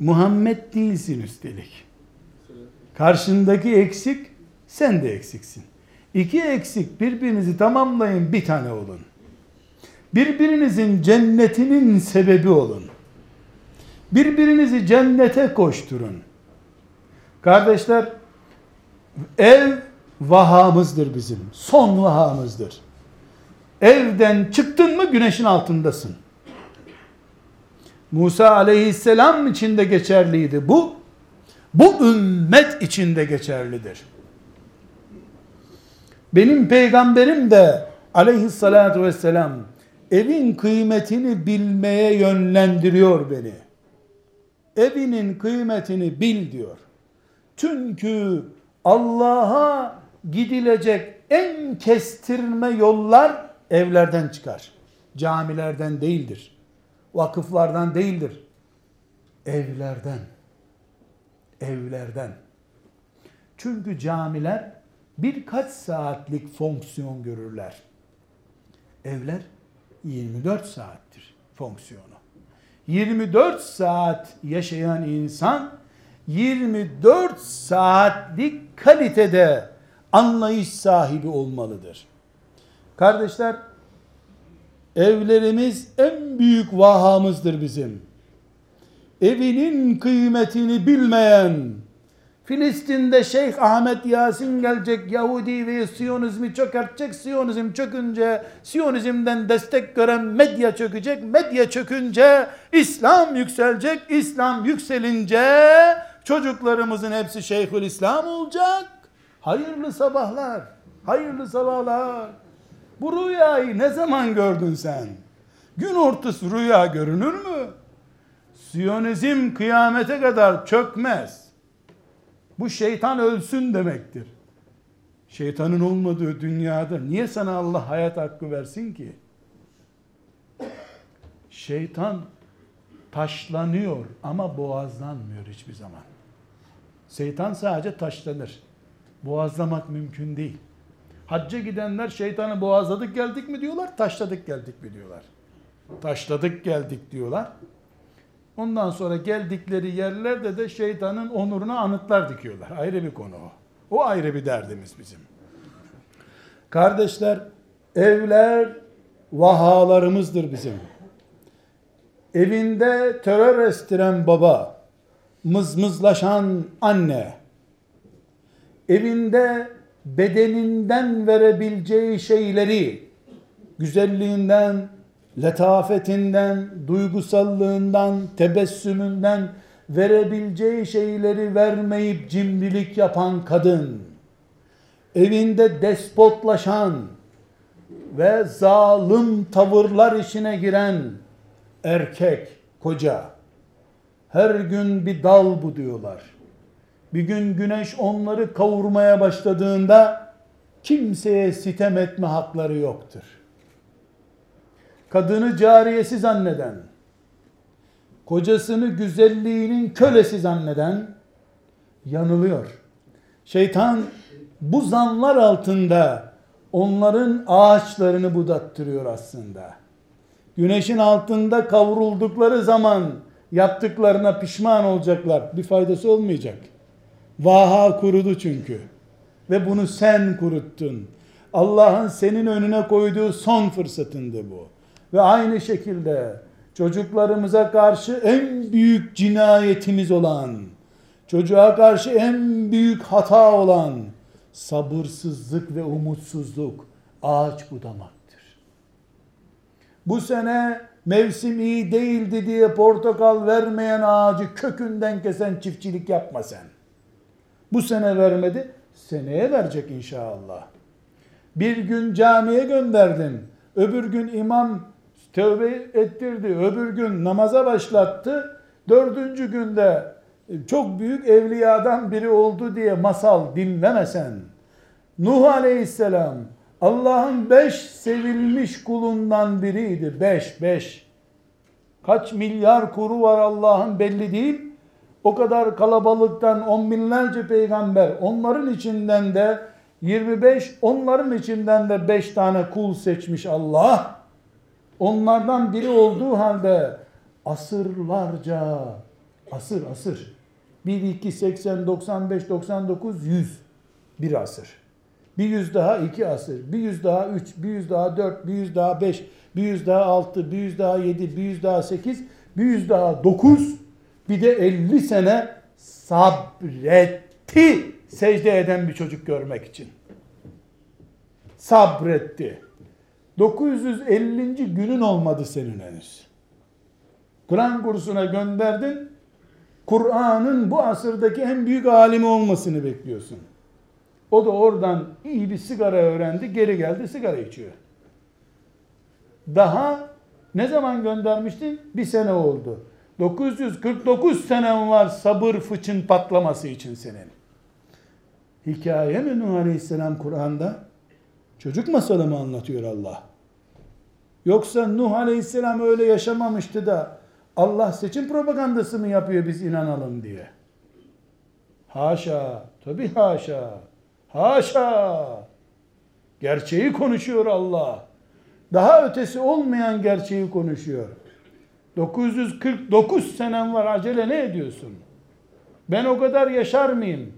Muhammed değilsin üstelik. Karşındaki eksik, sen de eksiksin. İki eksik birbirinizi tamamlayın bir tane olun. Birbirinizin cennetinin sebebi olun. Birbirinizi cennete koşturun. Kardeşler, ev vahamızdır bizim. Son vahamızdır. Evden çıktın mı güneşin altındasın. Musa aleyhisselam için de geçerliydi bu. Bu ümmet için de geçerlidir. Benim peygamberim de aleyhissalatu vesselam evin kıymetini bilmeye yönlendiriyor beni. Evinin kıymetini bil diyor. Çünkü Allah'a gidilecek en kestirme yollar evlerden çıkar. Camilerden değildir. Vakıflardan değildir. Evlerden. Evlerden. Çünkü camiler birkaç saatlik fonksiyon görürler. Evler 24 saattir fonksiyonu. 24 saat yaşayan insan 24 saatlik kalitede anlayış sahibi olmalıdır. Kardeşler, evlerimiz en büyük vahamızdır bizim. Evinin kıymetini bilmeyen, Filistin'de Şeyh Ahmet Yasin gelecek, Yahudi ve Siyonizmi çökertecek, Siyonizm çökünce, Siyonizmden destek gören medya çökecek, medya çökünce, İslam yükselecek, İslam yükselince, çocuklarımızın hepsi Şeyhül İslam olacak. Hayırlı sabahlar, hayırlı sabahlar. Bu rüyayı ne zaman gördün sen? Gün ortası rüya görünür mü? Siyonizm kıyamete kadar çökmez. Bu şeytan ölsün demektir. Şeytanın olmadığı dünyada niye sana Allah hayat hakkı versin ki? Şeytan taşlanıyor ama boğazlanmıyor hiçbir zaman. Şeytan sadece taşlanır. Boğazlamak mümkün değil. Hacca gidenler şeytanı boğazladık geldik mi diyorlar, taşladık geldik mi diyorlar. Taşladık geldik diyorlar. Ondan sonra geldikleri yerlerde de şeytanın onuruna anıtlar dikiyorlar. Ayrı bir konu o. O ayrı bir derdimiz bizim. Kardeşler, evler vahalarımızdır bizim. Evinde terör estiren baba, mızmızlaşan anne, evinde bedeninden verebileceği şeyleri, güzelliğinden, letafetinden, duygusallığından, tebessümünden verebileceği şeyleri vermeyip cimrilik yapan kadın, evinde despotlaşan ve zalim tavırlar işine giren erkek, koca, her gün bir dal buduyorlar. Bir gün güneş onları kavurmaya başladığında kimseye sitem etme hakları yoktur. Kadını cariyesi zanneden, kocasını güzelliğinin kölesi zanneden yanılıyor. Şeytan bu zanlar altında onların ağaçlarını budattırıyor aslında. Güneşin altında kavruldukları zaman yaptıklarına pişman olacaklar. Bir faydası olmayacak. Vaha kurudu çünkü. Ve bunu sen kuruttun. Allah'ın senin önüne koyduğu son fırsatındı bu. Ve aynı şekilde çocuklarımıza karşı en büyük cinayetimiz olan, çocuğa karşı en büyük hata olan sabırsızlık ve umutsuzluk ağaç budamaktır. Bu sene mevsim iyi değildi diye portakal vermeyen ağacı kökünden kesen çiftçilik yapma sen. Bu sene vermedi, seneye verecek inşallah. Bir gün camiye gönderdin, öbür gün imam tövbe ettirdi, öbür gün namaza başlattı, dördüncü günde çok büyük evliyadan biri oldu diye masal dinlemesen, Nuh aleyhisselam Allah'ın beş sevilmiş kulundan biriydi. Beş, beş. Kaç milyar kuru var Allah'ın belli değil. O kadar kalabalıktan on binlerce peygamber, onların içinden de 25, onların içinden de 5 tane kul seçmiş Allah. Onlardan biri olduğu halde asırlarca, asır asır, 1, 2, 80, 95, 99, 100 bir asır. Bir yüz daha iki asır, bir yüz daha üç, bir yüz daha dört, bir yüz daha beş, bir yüz daha altı, bir yüz daha yedi, bir yüz daha sekiz, bir yüz daha dokuz, bir de elli sene sabretti secde eden bir çocuk görmek için. Sabretti. 950. günün olmadı senin henüz. Kur'an kursuna gönderdin. Kur'an'ın bu asırdaki en büyük alimi olmasını bekliyorsun. O da oradan iyi bir sigara öğrendi, geri geldi sigara içiyor. Daha ne zaman göndermiştin? Bir sene oldu. 949 senem var sabır fıçın patlaması için senin. Hikaye mi Nuh Aleyhisselam Kur'an'da? Çocuk masalı mı anlatıyor Allah? Yoksa Nuh Aleyhisselam öyle yaşamamıştı da Allah seçim propagandası mı yapıyor biz inanalım diye? Haşa, tabi haşa. Haşa! Gerçeği konuşuyor Allah. Daha ötesi olmayan gerçeği konuşuyor. 949 senem var acele ne ediyorsun? Ben o kadar yaşar mıyım?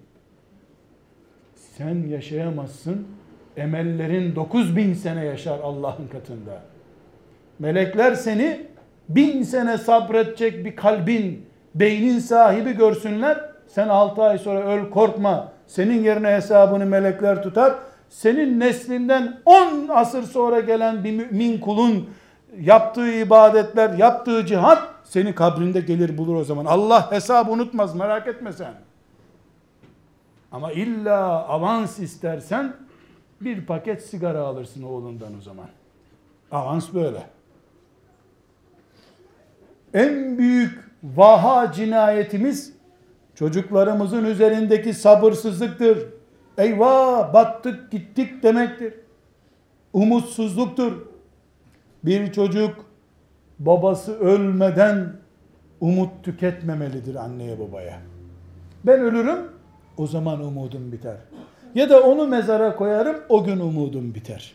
Sen yaşayamazsın. Emellerin 9000 sene yaşar Allah'ın katında. Melekler seni bin sene sabredecek bir kalbin, beynin sahibi görsünler. Sen 6 ay sonra öl korkma senin yerine hesabını melekler tutar. Senin neslinden 10 asır sonra gelen bir mümin kulun yaptığı ibadetler, yaptığı cihat seni kabrinde gelir bulur o zaman. Allah hesabı unutmaz merak etme sen. Ama illa avans istersen bir paket sigara alırsın oğlundan o zaman. Avans böyle. En büyük vaha cinayetimiz çocuklarımızın üzerindeki sabırsızlıktır. Eyvah battık gittik demektir. Umutsuzluktur. Bir çocuk babası ölmeden umut tüketmemelidir anneye babaya. Ben ölürüm o zaman umudum biter. Ya da onu mezara koyarım o gün umudum biter.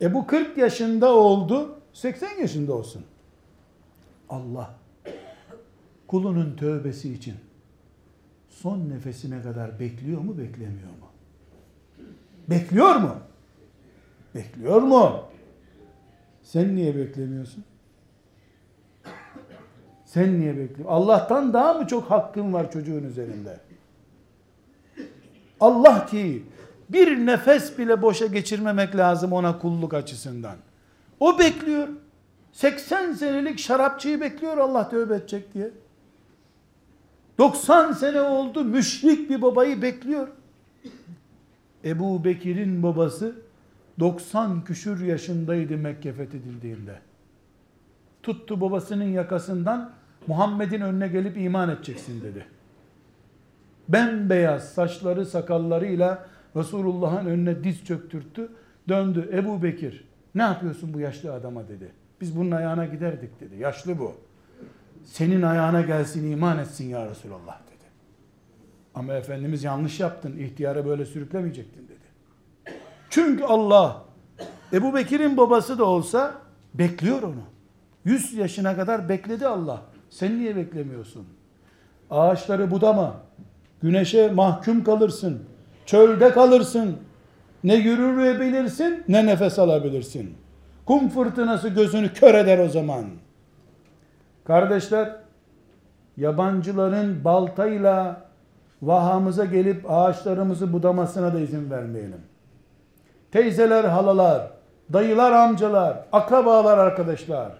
E bu 40 yaşında oldu 80 yaşında olsun. Allah kulunun tövbesi için son nefesine kadar bekliyor mu beklemiyor mu? Bekliyor mu? Bekliyor mu? Sen niye beklemiyorsun? Sen niye bekliyorsun? Allah'tan daha mı çok hakkın var çocuğun üzerinde? Allah ki bir nefes bile boşa geçirmemek lazım ona kulluk açısından. O bekliyor. 80 senelik şarapçıyı bekliyor Allah tövbe edecek diye. 90 sene oldu müşrik bir babayı bekliyor. Ebu Bekir'in babası 90 küsür yaşındaydı Mekke fethedildiğinde. Tuttu babasının yakasından Muhammed'in önüne gelip iman edeceksin dedi. Bembeyaz saçları sakallarıyla Resulullah'ın önüne diz çöktürttü. Döndü Ebu Bekir ne yapıyorsun bu yaşlı adama dedi. Biz bunun ayağına giderdik dedi. Yaşlı bu. Senin ayağına gelsin iman etsin ya Resulallah dedi. Ama Efendimiz yanlış yaptın. İhtiyara böyle sürüklemeyecektin dedi. Çünkü Allah Ebu Bekir'in babası da olsa bekliyor onu. 100 yaşına kadar bekledi Allah. Sen niye beklemiyorsun? Ağaçları budama. Güneşe mahkum kalırsın. Çölde kalırsın. Ne yürüyebilirsin ne nefes alabilirsin. Kum fırtınası gözünü kör eder o zaman. Kardeşler, yabancıların baltayla vahamıza gelip ağaçlarımızı budamasına da izin vermeyelim. Teyzeler, halalar, dayılar, amcalar, akrabalar, arkadaşlar.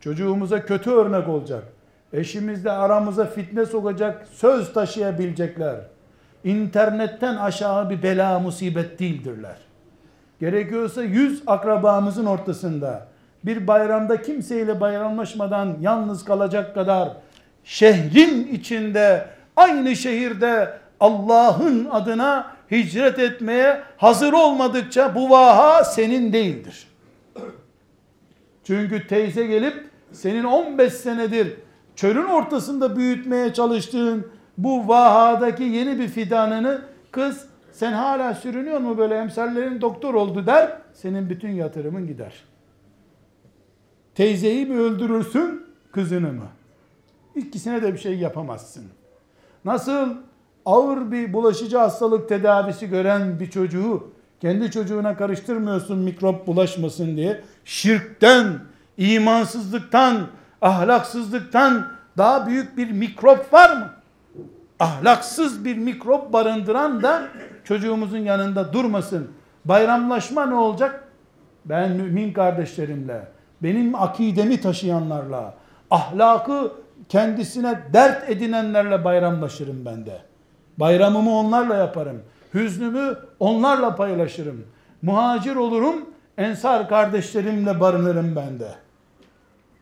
Çocuğumuza kötü örnek olacak. Eşimizle aramıza fitne sokacak söz taşıyabilecekler. İnternetten aşağı bir bela musibet değildirler. Gerekiyorsa yüz akrabamızın ortasında bir bayramda kimseyle bayramlaşmadan yalnız kalacak kadar şehrin içinde aynı şehirde Allah'ın adına hicret etmeye hazır olmadıkça bu vaha senin değildir. Çünkü teyze gelip senin 15 senedir çölün ortasında büyütmeye çalıştığın bu vahadaki yeni bir fidanını kız sen hala sürünüyor mu böyle emsallerin doktor oldu der senin bütün yatırımın gider. Teyzeyi mi öldürürsün kızını mı? İkisine de bir şey yapamazsın. Nasıl ağır bir bulaşıcı hastalık tedavisi gören bir çocuğu kendi çocuğuna karıştırmıyorsun mikrop bulaşmasın diye şirkten, imansızlıktan, ahlaksızlıktan daha büyük bir mikrop var mı? Ahlaksız bir mikrop barındıran da çocuğumuzun yanında durmasın. Bayramlaşma ne olacak? Ben mümin kardeşlerimle, benim akidemi taşıyanlarla, ahlakı kendisine dert edinenlerle bayramlaşırım ben de. Bayramımı onlarla yaparım. Hüznümü onlarla paylaşırım. Muhacir olurum, ensar kardeşlerimle barınırım ben de.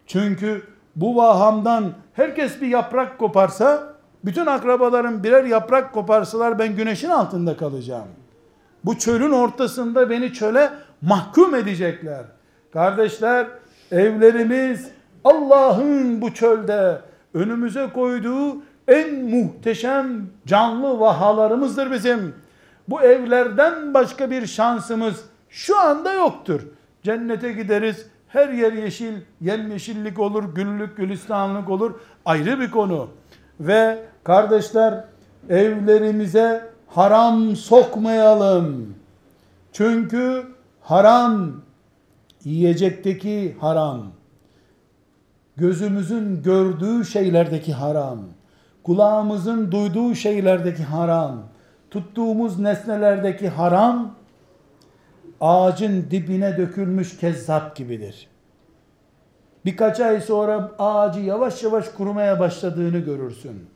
Çünkü bu vahamdan herkes bir yaprak koparsa, bütün akrabalarım birer yaprak koparsalar ben güneşin altında kalacağım. Bu çölün ortasında beni çöle mahkum edecekler. Kardeşler, evlerimiz Allah'ın bu çölde önümüze koyduğu en muhteşem canlı vahalarımızdır bizim. Bu evlerden başka bir şansımız şu anda yoktur. Cennete gideriz. Her yer yeşil, yemyeşillik olur, güllük, gülistanlık olur. Ayrı bir konu. Ve kardeşler evlerimize haram sokmayalım. Çünkü haram yiyecekteki haram, gözümüzün gördüğü şeylerdeki haram, kulağımızın duyduğu şeylerdeki haram, tuttuğumuz nesnelerdeki haram, ağacın dibine dökülmüş kezzap gibidir. Birkaç ay sonra ağacı yavaş yavaş kurumaya başladığını görürsün.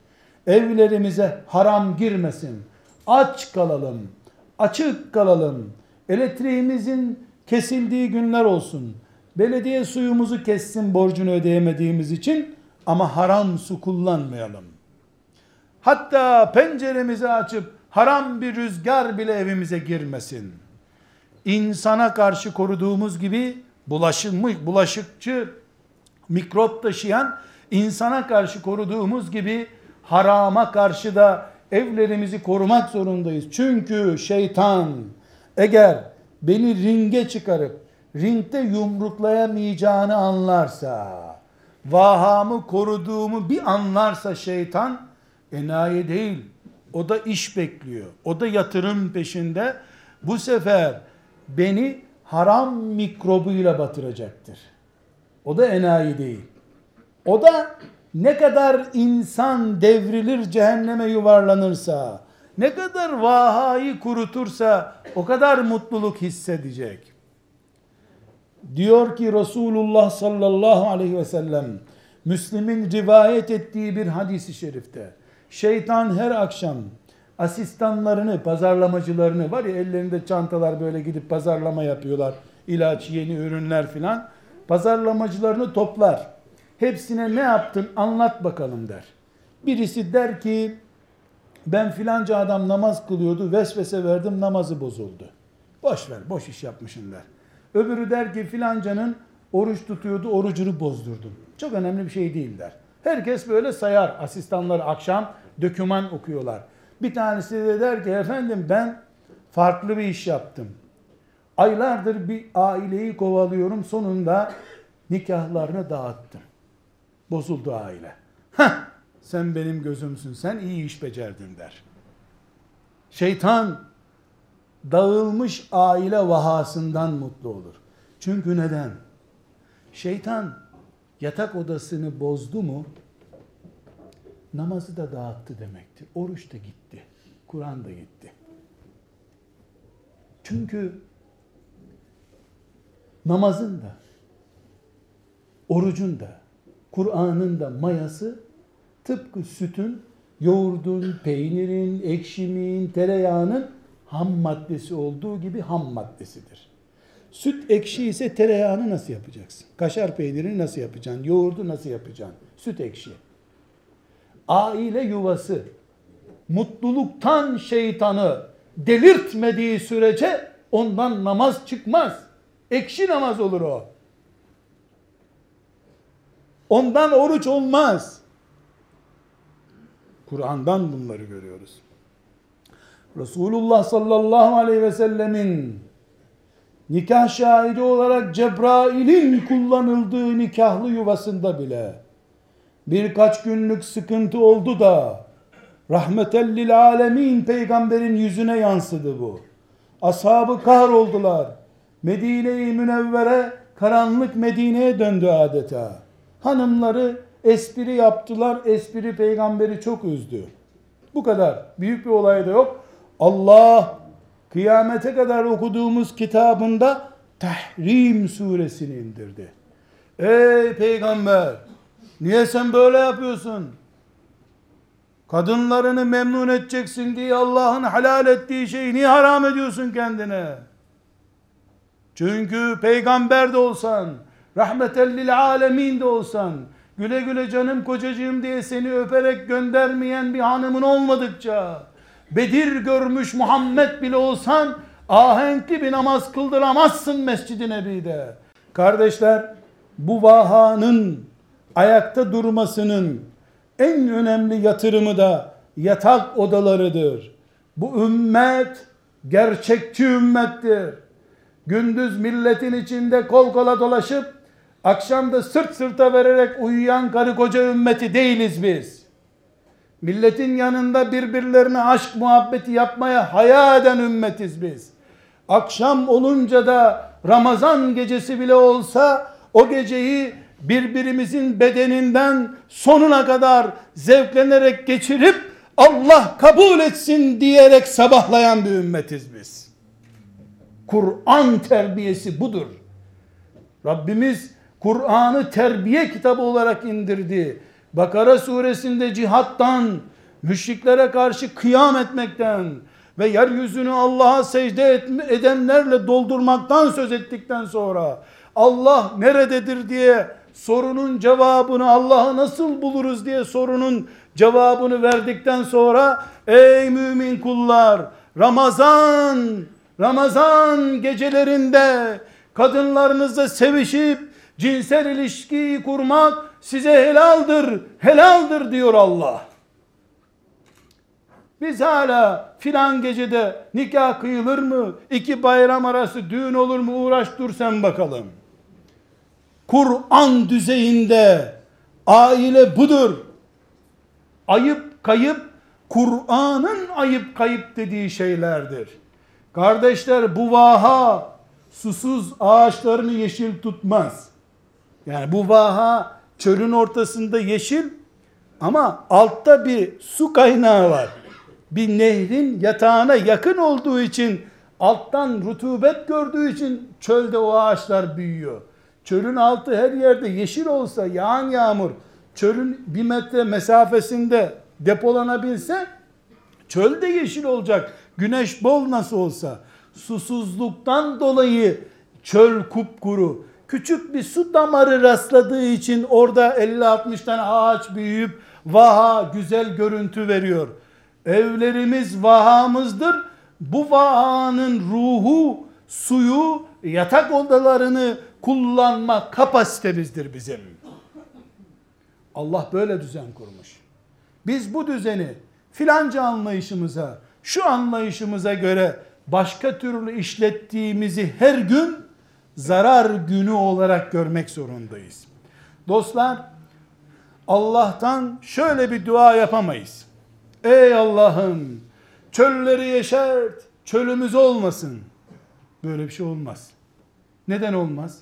Evlerimize haram girmesin. Aç kalalım. Açık kalalım. Elektriğimizin kesildiği günler olsun. Belediye suyumuzu kessin borcunu ödeyemediğimiz için ama haram su kullanmayalım. Hatta penceremizi açıp haram bir rüzgar bile evimize girmesin. İnsana karşı koruduğumuz gibi bulaşılmış, bulaşıkçı, mikrop taşıyan insana karşı koruduğumuz gibi harama karşı da evlerimizi korumak zorundayız. Çünkü şeytan eğer beni ringe çıkarıp ringde yumruklayamayacağını anlarsa, vahamı koruduğumu bir anlarsa şeytan enayi değil. O da iş bekliyor. O da yatırım peşinde. Bu sefer beni haram mikrobuyla batıracaktır. O da enayi değil. O da ne kadar insan devrilir cehenneme yuvarlanırsa, ne kadar vahayı kurutursa o kadar mutluluk hissedecek. Diyor ki Resulullah sallallahu aleyhi ve sellem Müslim'in rivayet ettiği bir hadisi şerifte şeytan her akşam asistanlarını, pazarlamacılarını var ya ellerinde çantalar böyle gidip pazarlama yapıyorlar. ilaç, yeni ürünler filan. Pazarlamacılarını toplar. Hepsine ne yaptın anlat bakalım der. Birisi der ki ben filanca adam namaz kılıyordu vesvese verdim namazı bozuldu. Boş ver boş iş yapmışım der. Öbürü der ki filancanın oruç tutuyordu orucunu bozdurdum. Çok önemli bir şey değil der. Herkes böyle sayar asistanları akşam döküman okuyorlar. Bir tanesi de der ki efendim ben farklı bir iş yaptım. Aylardır bir aileyi kovalıyorum sonunda nikahlarını dağıttım. Bozuldu aile. Heh, sen benim gözümsün sen iyi iş becerdin der. Şeytan dağılmış aile vahasından mutlu olur. Çünkü neden? Şeytan yatak odasını bozdu mu namazı da dağıttı demektir. Oruç da gitti. Kur'an da gitti. Çünkü namazın da orucun da Kur'an'ın da mayası tıpkı sütün, yoğurdun, peynirin, ekşimin, tereyağının ham maddesi olduğu gibi ham maddesidir. Süt ekşi ise tereyağını nasıl yapacaksın? Kaşar peynirini nasıl yapacaksın? Yoğurdu nasıl yapacaksın? Süt ekşi. Aile yuvası mutluluktan şeytanı delirtmediği sürece ondan namaz çıkmaz. Ekşi namaz olur o. Ondan oruç olmaz. Kur'an'dan bunları görüyoruz. Resulullah sallallahu aleyhi ve sellemin nikah şahidi olarak Cebrail'in kullanıldığı nikahlı yuvasında bile birkaç günlük sıkıntı oldu da rahmetellil alemin peygamberin yüzüne yansıdı bu. Ashabı kahroldular. Medine-i Münevvere karanlık Medine'ye döndü adeta. Hanımları espri yaptılar. Espri peygamberi çok üzdü. Bu kadar. Büyük bir olay da yok. Allah kıyamete kadar okuduğumuz kitabında Tahrim suresini indirdi. Ey peygamber niye sen böyle yapıyorsun? Kadınlarını memnun edeceksin diye Allah'ın helal ettiği şeyi niye haram ediyorsun kendine? Çünkü peygamber de olsan, rahmetellil alemin de olsan, güle güle canım kocacığım diye seni öperek göndermeyen bir hanımın olmadıkça, Bedir görmüş Muhammed bile olsan, ahenkli bir namaz kıldıramazsın Mescid-i Nebi'de. Kardeşler, bu vahanın ayakta durmasının en önemli yatırımı da yatak odalarıdır. Bu ümmet gerçekçi ümmettir. Gündüz milletin içinde kol kola dolaşıp akşam da sırt sırta vererek uyuyan karı koca ümmeti değiliz biz. Milletin yanında birbirlerine aşk muhabbeti yapmaya haya eden ümmetiz biz. Akşam olunca da Ramazan gecesi bile olsa o geceyi birbirimizin bedeninden sonuna kadar zevklenerek geçirip Allah kabul etsin diyerek sabahlayan bir ümmetiz biz. Kur'an terbiyesi budur. Rabbimiz Kur'an'ı terbiye kitabı olarak indirdi. Bakara suresinde cihattan, müşriklere karşı kıyam etmekten ve yeryüzünü Allah'a secde edenlerle doldurmaktan söz ettikten sonra Allah nerededir diye sorunun cevabını Allah'ı nasıl buluruz diye sorunun cevabını verdikten sonra ey mümin kullar Ramazan Ramazan gecelerinde kadınlarınızla sevişip cinsel ilişkiyi kurmak size helaldir, helaldir diyor Allah. Biz hala filan gecede nikah kıyılır mı? İki bayram arası düğün olur mu? Uğraş dur sen bakalım. Kur'an düzeyinde aile budur. Ayıp kayıp Kur'an'ın ayıp kayıp dediği şeylerdir. Kardeşler bu vaha susuz ağaçlarını yeşil tutmaz. Yani bu vaha çölün ortasında yeşil ama altta bir su kaynağı var. Bir nehrin yatağına yakın olduğu için alttan rutubet gördüğü için çölde o ağaçlar büyüyor. Çölün altı her yerde yeşil olsa yağan yağmur çölün bir metre mesafesinde depolanabilse çölde yeşil olacak. Güneş bol nasıl olsa susuzluktan dolayı çöl kupkuru. Küçük bir su damarı rastladığı için orada 50-60 tane ağaç büyüyüp vaha güzel görüntü veriyor. Evlerimiz vahamızdır. Bu vahanın ruhu, suyu, yatak odalarını kullanma kapasitemizdir bizim. Allah böyle düzen kurmuş. Biz bu düzeni filanca anlayışımıza, şu anlayışımıza göre başka türlü işlettiğimizi her gün zarar günü olarak görmek zorundayız. Dostlar, Allah'tan şöyle bir dua yapamayız. Ey Allah'ım, çölleri yeşert, çölümüz olmasın. Böyle bir şey olmaz. Neden olmaz?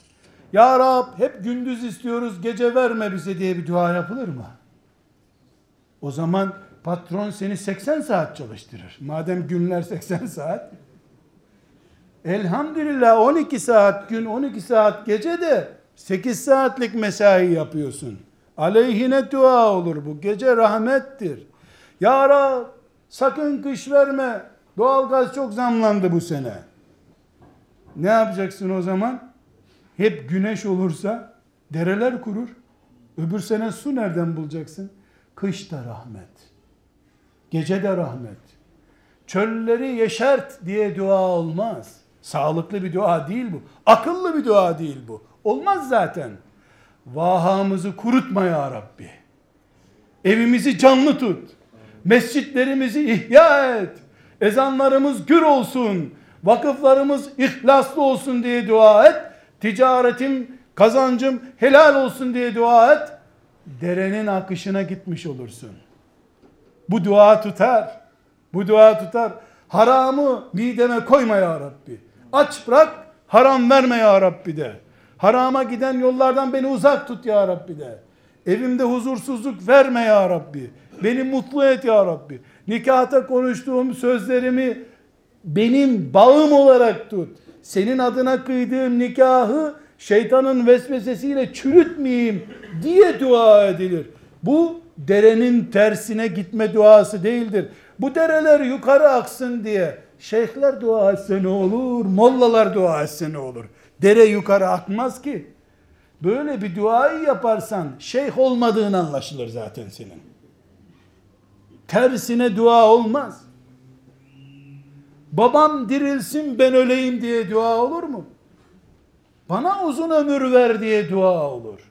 Ya Rab hep gündüz istiyoruz, gece verme bize diye bir dua yapılır mı? O zaman patron seni 80 saat çalıştırır. Madem günler 80 saat. Elhamdülillah 12 saat gün 12 saat gece de 8 saatlik mesai yapıyorsun. Aleyhine dua olur bu. Gece rahmettir. Ya Rab sakın kış verme. Doğalgaz çok zamlandı bu sene. Ne yapacaksın o zaman? Hep güneş olursa dereler kurur. Öbür sene su nereden bulacaksın? Kış da rahmet. Gece de rahmet. Çölleri yeşert diye dua olmaz. Sağlıklı bir dua değil bu. Akıllı bir dua değil bu. Olmaz zaten. Vahamızı kurutma ya Rabbi. Evimizi canlı tut. Mescitlerimizi ihya et. Ezanlarımız gür olsun. Vakıflarımız ihlaslı olsun diye dua et. Ticaretim, kazancım helal olsun diye dua et. Derenin akışına gitmiş olursun. Bu dua tutar. Bu dua tutar. Haramı mideme koyma ya Rabbi. Aç bırak, haram verme ya Rabbi de. Harama giden yollardan beni uzak tut ya Rabbi de. Evimde huzursuzluk verme ya Rabbi. Beni mutlu et ya Rabbi. Nikahta konuştuğum sözlerimi benim bağım olarak tut. Senin adına kıydığım nikahı şeytanın vesvesesiyle çürütmeyeyim diye dua edilir. Bu derenin tersine gitme duası değildir. Bu dereler yukarı aksın diye şeyhler dua etse ne olur, mollalar dua etse ne olur. Dere yukarı akmaz ki. Böyle bir duayı yaparsan şeyh olmadığın anlaşılır zaten senin. Tersine dua olmaz. Babam dirilsin ben öleyim diye dua olur mu? Bana uzun ömür ver diye dua olur.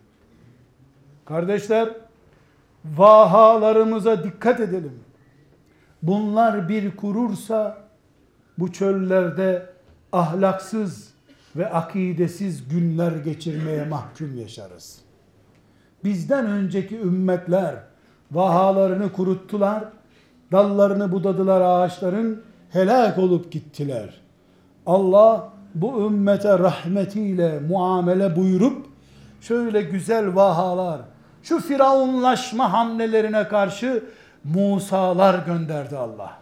Kardeşler, vahalarımıza dikkat edelim. Bunlar bir kurursa bu çöllerde ahlaksız ve akidesiz günler geçirmeye mahkum yaşarız. Bizden önceki ümmetler vahalarını kuruttular, dallarını budadılar ağaçların, helak olup gittiler. Allah bu ümmete rahmetiyle muamele buyurup şöyle güzel vahalar, şu firavunlaşma hamlelerine karşı Musalar gönderdi Allah.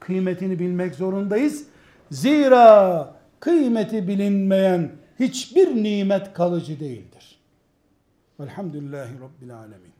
Kıymetini bilmek zorundayız. Zira kıymeti bilinmeyen hiçbir nimet kalıcı değildir. Velhamdülillahi Rabbil Alemin.